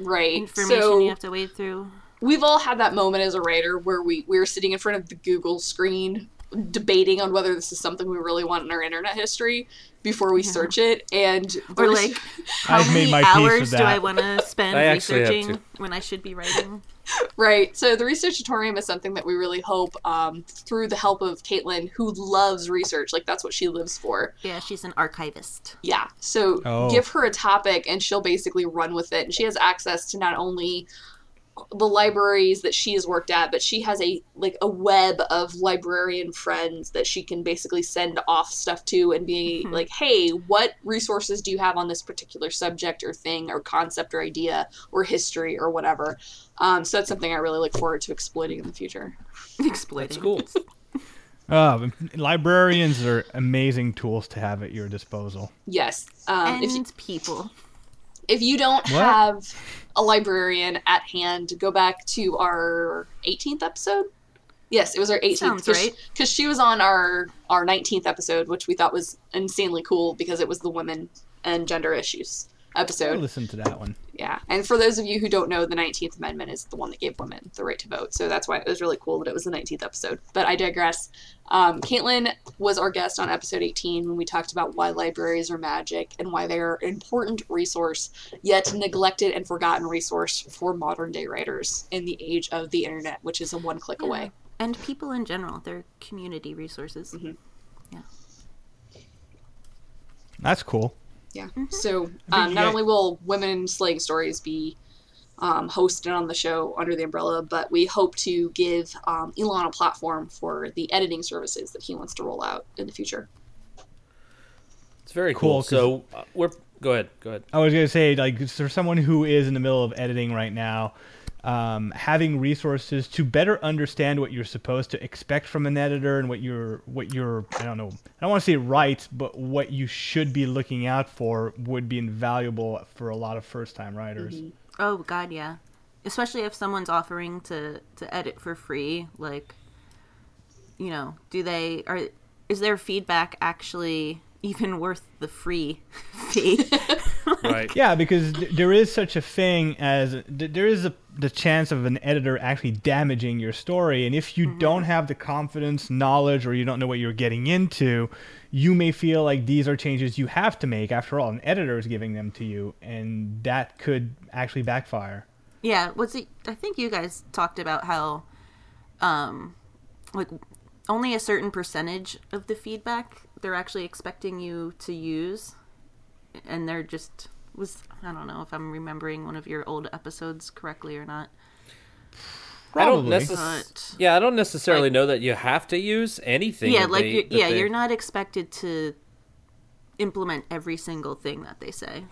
Right. information so you have to wade through. we've all had that moment as a writer where we we were sitting in front of the Google screen debating on whether this is something we really want in our internet history before we search it and Or like, how I've made many my hours do. I want to spend I actually have researching to. when I should be writing? Right. So the researchatorium is something that we really hope, um, through the help of Caitlin, who loves research, like that's what she lives for. Yeah, she's an archivist. Yeah. So Oh. give her a topic and she'll basically run with it. And she has access to not only the libraries that she has worked at, but she has a like a web of librarian friends that she can basically send off stuff to and be Mhm. like, "Hey, what resources do you have on this particular subject or thing or concept or idea or history or whatever?" Um, so that's something I really look forward to exploiting in the future. Exploiting. That's cool. Uh, librarians are amazing tools to have at your disposal. Yes. Um, And if you, people. If you don't What? have a librarian at hand, go back to our 18th episode. Yes, it was our 18th Sounds because right. she, 'cause she was on our our 19th episode, which we thought was insanely cool because it was the women and gender issues I'll episode. listen to that one. Yeah, and for those of you who don't know, the 19th Amendment is the one that gave women the right to vote. So that's why it was really cool that it was the 19th episode. But I digress. Um, Caitlin was our guest on episode 18 when we talked about why libraries are magic and why they're an important resource, yet neglected and forgotten resource for modern day writers in the age of the internet, which is a one click away. And people in general. They're community resources. Mm-hmm. That's cool. Yeah. So um, not guys- only will women slaying stories be um, hosted on the show under the umbrella, but we hope to give um, Elon a platform for the editing services that he wants to roll out in the future. It's very Cool, cool. 'cause- So uh, we're go ahead. Go ahead. I was gonna say, like, for someone who is in the middle of editing right now, um, having resources to better understand what you're supposed to expect from an editor and what you're, what you're, I don't know, I don't want to say right, but what you should be looking out for would be invaluable for a lot of first-time writers. Oh God, yeah. Especially if someone's offering to to edit for free, like, you know, do they are is their feedback actually even worth the free fee? Right. Yeah, because th- there is such a thing as th- there is a, the chance of an editor actually damaging your story, and if you don't have the confidence, knowledge, or you don't know what you're getting into, you may feel like these are changes you have to make. After all, an editor is giving them to you, and that could actually backfire. Yeah, was it? I think you guys talked about how, um, like only a certain percentage of the feedback they're actually expecting you to use, and they're just was I don't know if I'm remembering one of your old episodes correctly or not. I don't Probably. necess- But- Yeah, I don't necessarily Like- know that you have to use anything. yeah, like they- you, that yeah, they- you're not expected to implement every single thing that they say.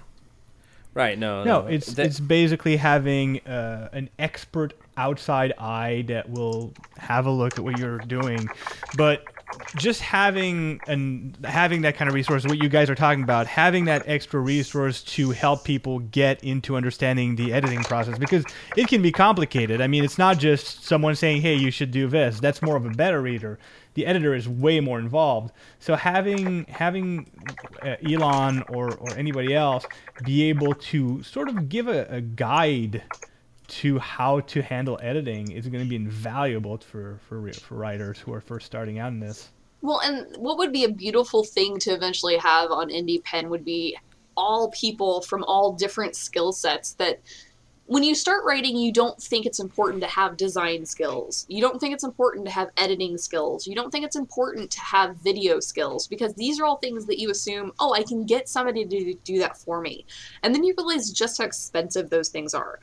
right. No, No, it's That- it's basically having uh, an expert outside eye that will have a look at what you're doing, but just having and having that kind of resource, what you guys are talking about, having that extra resource to help people get into understanding the editing process because it can be complicated. I mean, it's not just someone saying, "Hey, you should do this." That's more of a beta reader. The editor is way more involved. So having having uh, Elon or or anybody else be able to sort of give a, a guide to how to handle editing is going to be invaluable for, for for writers who are first starting out in this. Well, and what would be a beautiful thing to eventually have on Indie Pen would be all people from all different skill sets that when you start writing, you don't think it's important to have design skills. You don't think it's important to have editing skills. You don't think it's important to have video skills because these are all things that you assume, oh, I can get somebody to do that for me. And then you realize just how expensive those things are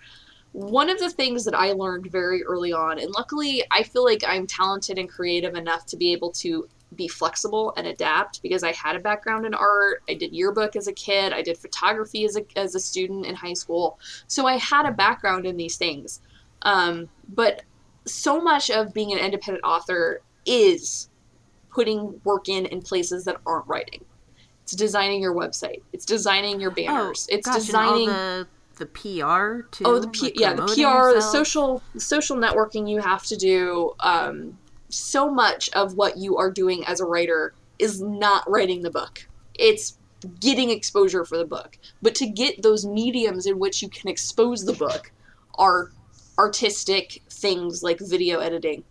one of the things that I learned very early on, and luckily I feel like I'm talented and creative enough to be able to be flexible and adapt because I had a background in art. I did yearbook as a kid. I did photography as a, as a student in high school. So I had a background in these things. Um, but so much of being an independent author is putting work in in places that aren't writing. It's designing your website. It's designing your banners. it's gosh, designing the PR too. Oh, the P- like yeah, the PR, the social, the social networking you have to do. Um, so much of what you are doing as a writer is not writing the book; it's getting exposure for the book. But to get those mediums in which you can expose the book are artistic things like video editing,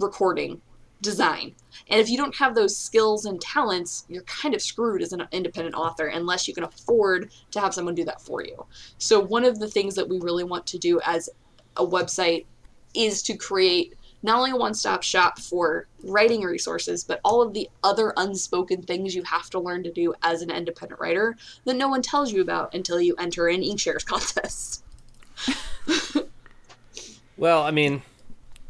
recording, design. And if you don't have those skills and talents, you're kind of screwed as an independent author unless you can afford to have someone do that for you. So, one of the things that we really want to do as a website is to create not only a one stop shop for writing resources, but all of the other unspoken things you have to learn to do as an independent writer that no one tells you about until you enter an Inkshares contest. Well, I mean,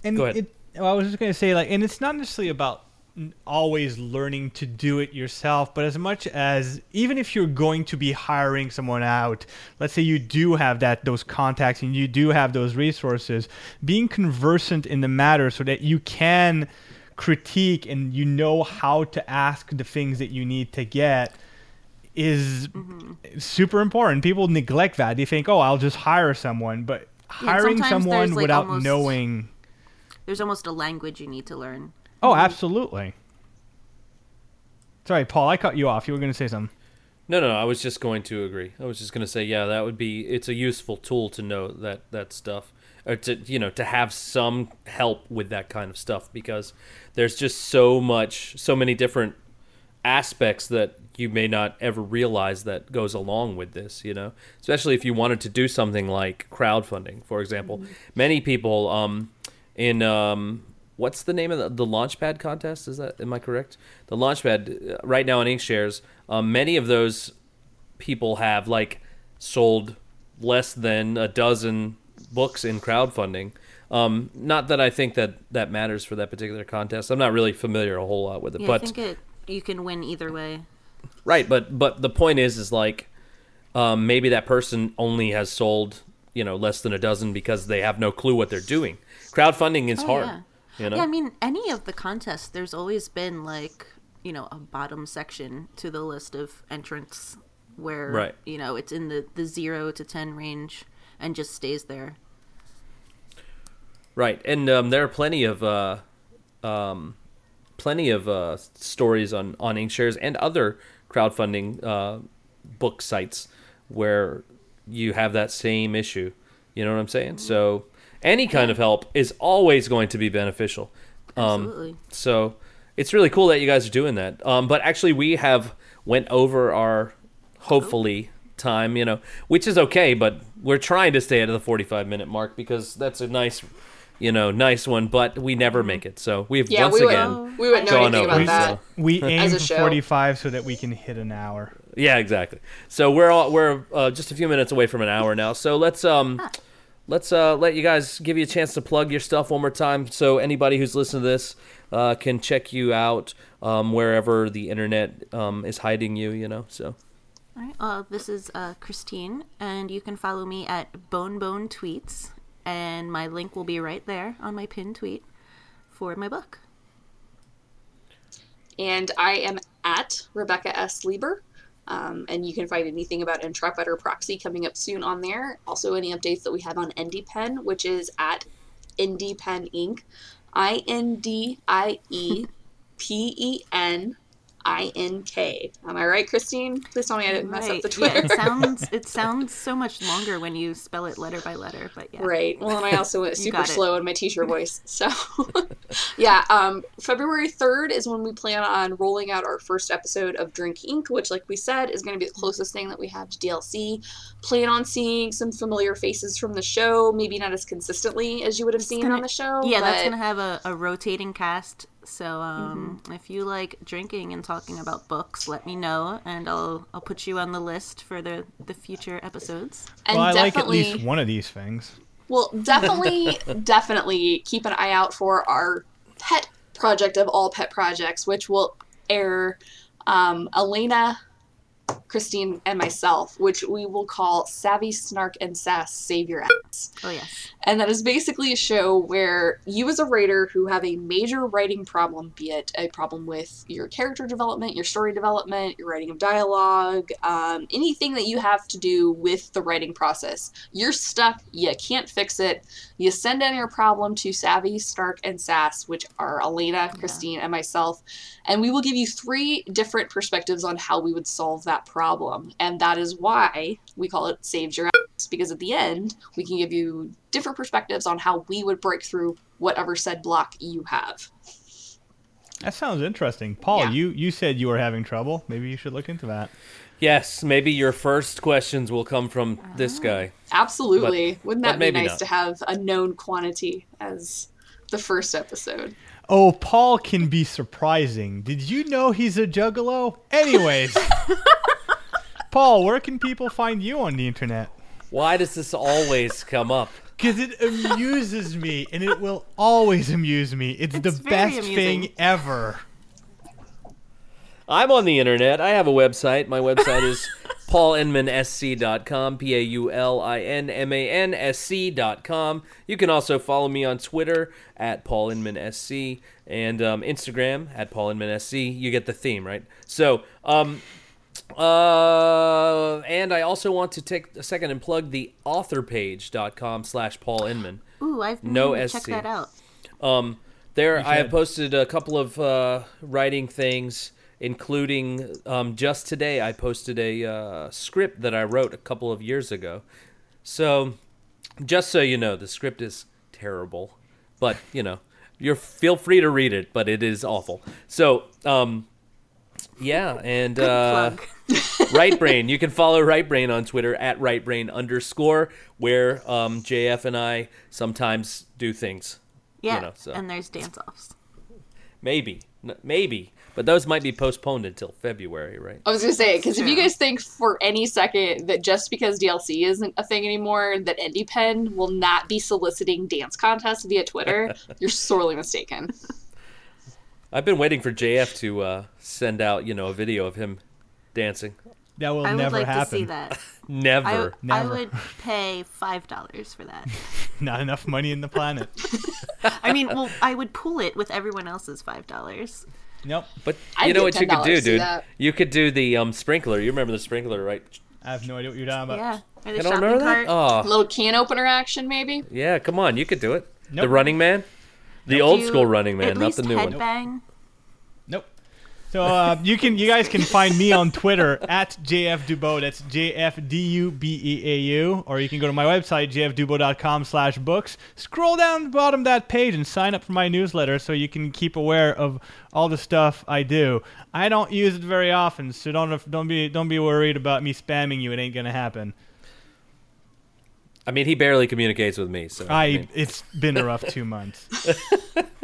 And Go ahead. It, well, I was just going to say, like, and it's not necessarily about always learning to do it yourself, but as much as even if you're going to be hiring someone out, let's say you do have that those contacts and you do have those resources, being conversant in the matter so that you can critique and you know how to ask the things that you need to get is mm-hmm. super important. People neglect that. They think, "Oh, I'll just hire someone," but hiring someone like, without almost- knowing There's almost a language you need to learn. Oh, absolutely. Sorry, Paul, I cut you off. You were going to say something. no, no, I was just going to agree. I was just going to say, yeah, that would be. It's a useful tool to know that that stuff, or to you know, to have some help with that kind of stuff because there's just so much, so many different aspects that you may not ever realize that goes along with this you know especially if you wanted to do something like crowdfunding for example many people um in um what's the name of the, the launchpad contest is that am i correct the launchpad uh, right now on inkshares um, many of those people have like sold less than a dozen books in crowdfunding um, not that i think that that matters for that particular contest i'm not really familiar a whole lot with it Yeah, but I think it you can win either way. Right, but but the point is, is like um, maybe that person only has sold you know less than a dozen because they have no clue what they're doing. Crowdfunding is Oh, hard, yeah. you know. Yeah, I mean, any of the contests, there's always been like, you know, a bottom section to the list of entrants where, Right. you know, it's in the, the zero to 10 range and just stays there. Right, and um, there are plenty of uh, um, plenty of uh, stories on on Inkshares and other crowdfunding uh, book sites where you have that same issue. You know what I'm saying? So any kind of help is always going to be beneficial. Um, Absolutely. So it's really cool that you guys are doing that. Um, but actually, we have went over our hopefully time, you know, which is okay. But we're trying to stay at the 45 minute mark because that's a nice, you know, nice one. But we never make it. So we've Yeah, once we again. wouldn't we wouldn't know gone anything over, about that. so- We aim for 45 so that we can hit an hour. Yeah, exactly. So we're all, we're uh, just a few minutes away from an hour now. So let's um let's uh let you guys give you a chance to plug your stuff one more time. So anybody who's listening to this uh, can check you out um, wherever the internet um, is hiding you. You know. So All right. Uh, this is uh, Christine, and you can follow me at Bone Bone Tweets, and my link will be right there on my pinned tweet for my book. and I am at Rebecca S. Lieber. Um, and you can find anything about Intrepid or Proxy coming up soon on there. Also, any updates that we have on IndiePen, which is at IndiePen Ink. I N D I E P E N I N K. Am I right, Christine? Please tell me I didn't mess up the Yeah, Twitter. it sounds it sounds so much longer when you spell it letter by letter, but yeah. Right. Well, and I also went super slow in my teacher voice. So, yeah, um, February 3rd is when we plan on rolling out our first episode of Drink Inc., which, like we said, is going to be the closest thing that we have to DLC. Plan on seeing some familiar faces from the show, maybe not as consistently as you would have seen gonna- on the show. Yeah, that's gonna have a, a rotating cast. So um, if you like drinking and talking about books, let me know, and I'll I'll put you on the list for the the future episodes. And well, I like at least one of these things. Well, definitely, definitely keep an eye out for our pet project of all pet projects, which will air um, Elena, Christine, and myself, which we will call Savvy Snark and Sass Save Your Ass. Oh yes, And that is basically a show where you, as a writer who have a major writing problem, be it a problem with your character development, your story development, your writing of dialogue, um, anything that you have to do with the writing process, you're stuck, you can't fix it. You send in your problem to Savvy, Snark and Sass, which are Elena, Christine, and myself, and we will give you three different perspectives on how we would solve that problem. And that is why we call it Saves Your Ass, because at the end, we can give you different perspectives on how we would break through whatever said block you have. That sounds interesting. Paul, Yeah. you, you said you were having trouble. Maybe you should look into that. yes, maybe your first questions will come from this ah, guy. Absolutely. Wouldn't that be nice not. to have a known quantity as the first episode? Oh, Paul can be surprising. Did you know he's a juggalo? Anyways, Paul, where can people find you on the internet? Why does this always come up? Because it amuses me, and it will always amuse me. It's, the It's very best amusing. thing ever. I'm on the internet. I have a website. My website is paulinmansc.com, P A U L I N M A N S C.com. You can also follow me on Twitter at paulinmansc and um, Instagram at paulinmansc. You get the theme, right? So, um, uh, and I also want to take a second and plug the authorpage.com slash Paul Inman. ooh, I've been No meaning to check that out. Um, there, I have posted a couple of uh, writing things, including um, just today. I posted a uh, script that I wrote a couple of years ago. So, just so you know, the script is terrible, but you know, you're feel free to read it, but it is awful. So, um, yeah, and uh, Right Brain. You can follow Right Brain on Twitter at Right Brain underscore, where um, JF and I sometimes do things. Yeah, know, so. and there's dance offs. Maybe, maybe, but those might be postponed until February, right? I was gonna say because if you guys think for any second that just because DLC isn't a thing anymore, that IndiePen will not be soliciting dance contests via Twitter, you're sorely mistaken. I've been waiting for JF to uh, send out, you know, a video of him dancing. That will I would never like happen. to see that. Never. I, I would pay five dollars for that. Not enough money in the planet. I mean, well, I would pool it with everyone else's five dollars. Nope. but I'd you know what you could do, dude? that. You could do the um, sprinkler. You remember the sprinkler, right? I have no idea what you're talking about. Yeah, or the I don't shopping remember that. cart. Oh, A little can opener action, maybe. yeah. Come on, you could do it. The Running Man, the Do old school Running Man, not the new one. headbang? Nope. So uh, you can you guys can find me on Twitter at JF Dubeau. That's J F D U B E A U. Or you can go to my website, jfdubeau.com slash books. Scroll down the bottom of that page and sign up for my newsletter so you can keep aware of all the stuff I do. I don't use it very often, so don't don't be don't be worried about me spamming you. It ain't gonna happen. I mean, he barely communicates with me, so I mean, it's been a rough two months.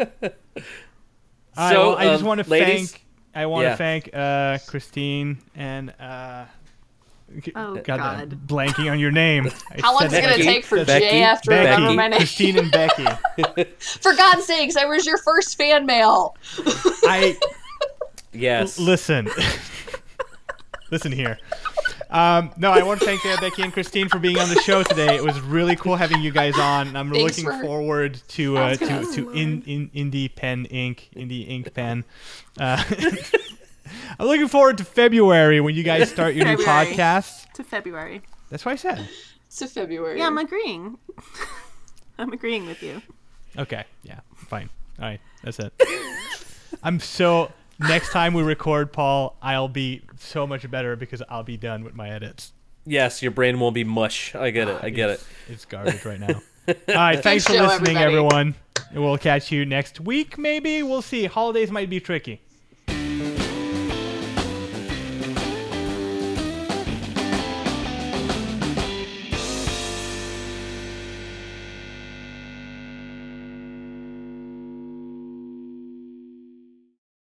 I, So, well, I just um, want to ladies- thank I want to Yeah. thank uh, Christine and uh, Oh, God, God. Blanking on your name. How long is it gonna take for Becky? Jay after Becky, remember my name? Christine and Becky. For God's sakes, I was your first fan mail. I yes. listen. listen here. Um, no, I want to thank uh, Becky and Christine for being on the show today. It was really cool having you guys on. and I'm Thanks looking for- forward to uh, to Podcast. to in, in Indie Pen Ink, Indie Ink Pen. Uh, I'm looking forward to February when you guys start your new podcast. To February. That's what I said. To February. Yeah, I'm agreeing. I'm agreeing with you. Okay, yeah, fine. All right, that's it. I'm so. Next time we record, Paul, I'll be so much better because I'll be done with my edits. Yes, your brain won't be mush. I get it. Ah, I get it. It's, it's garbage right now. All right, thanks for show, listening, everybody. everyone. We'll catch you next week, maybe. We'll see. Holidays might be tricky.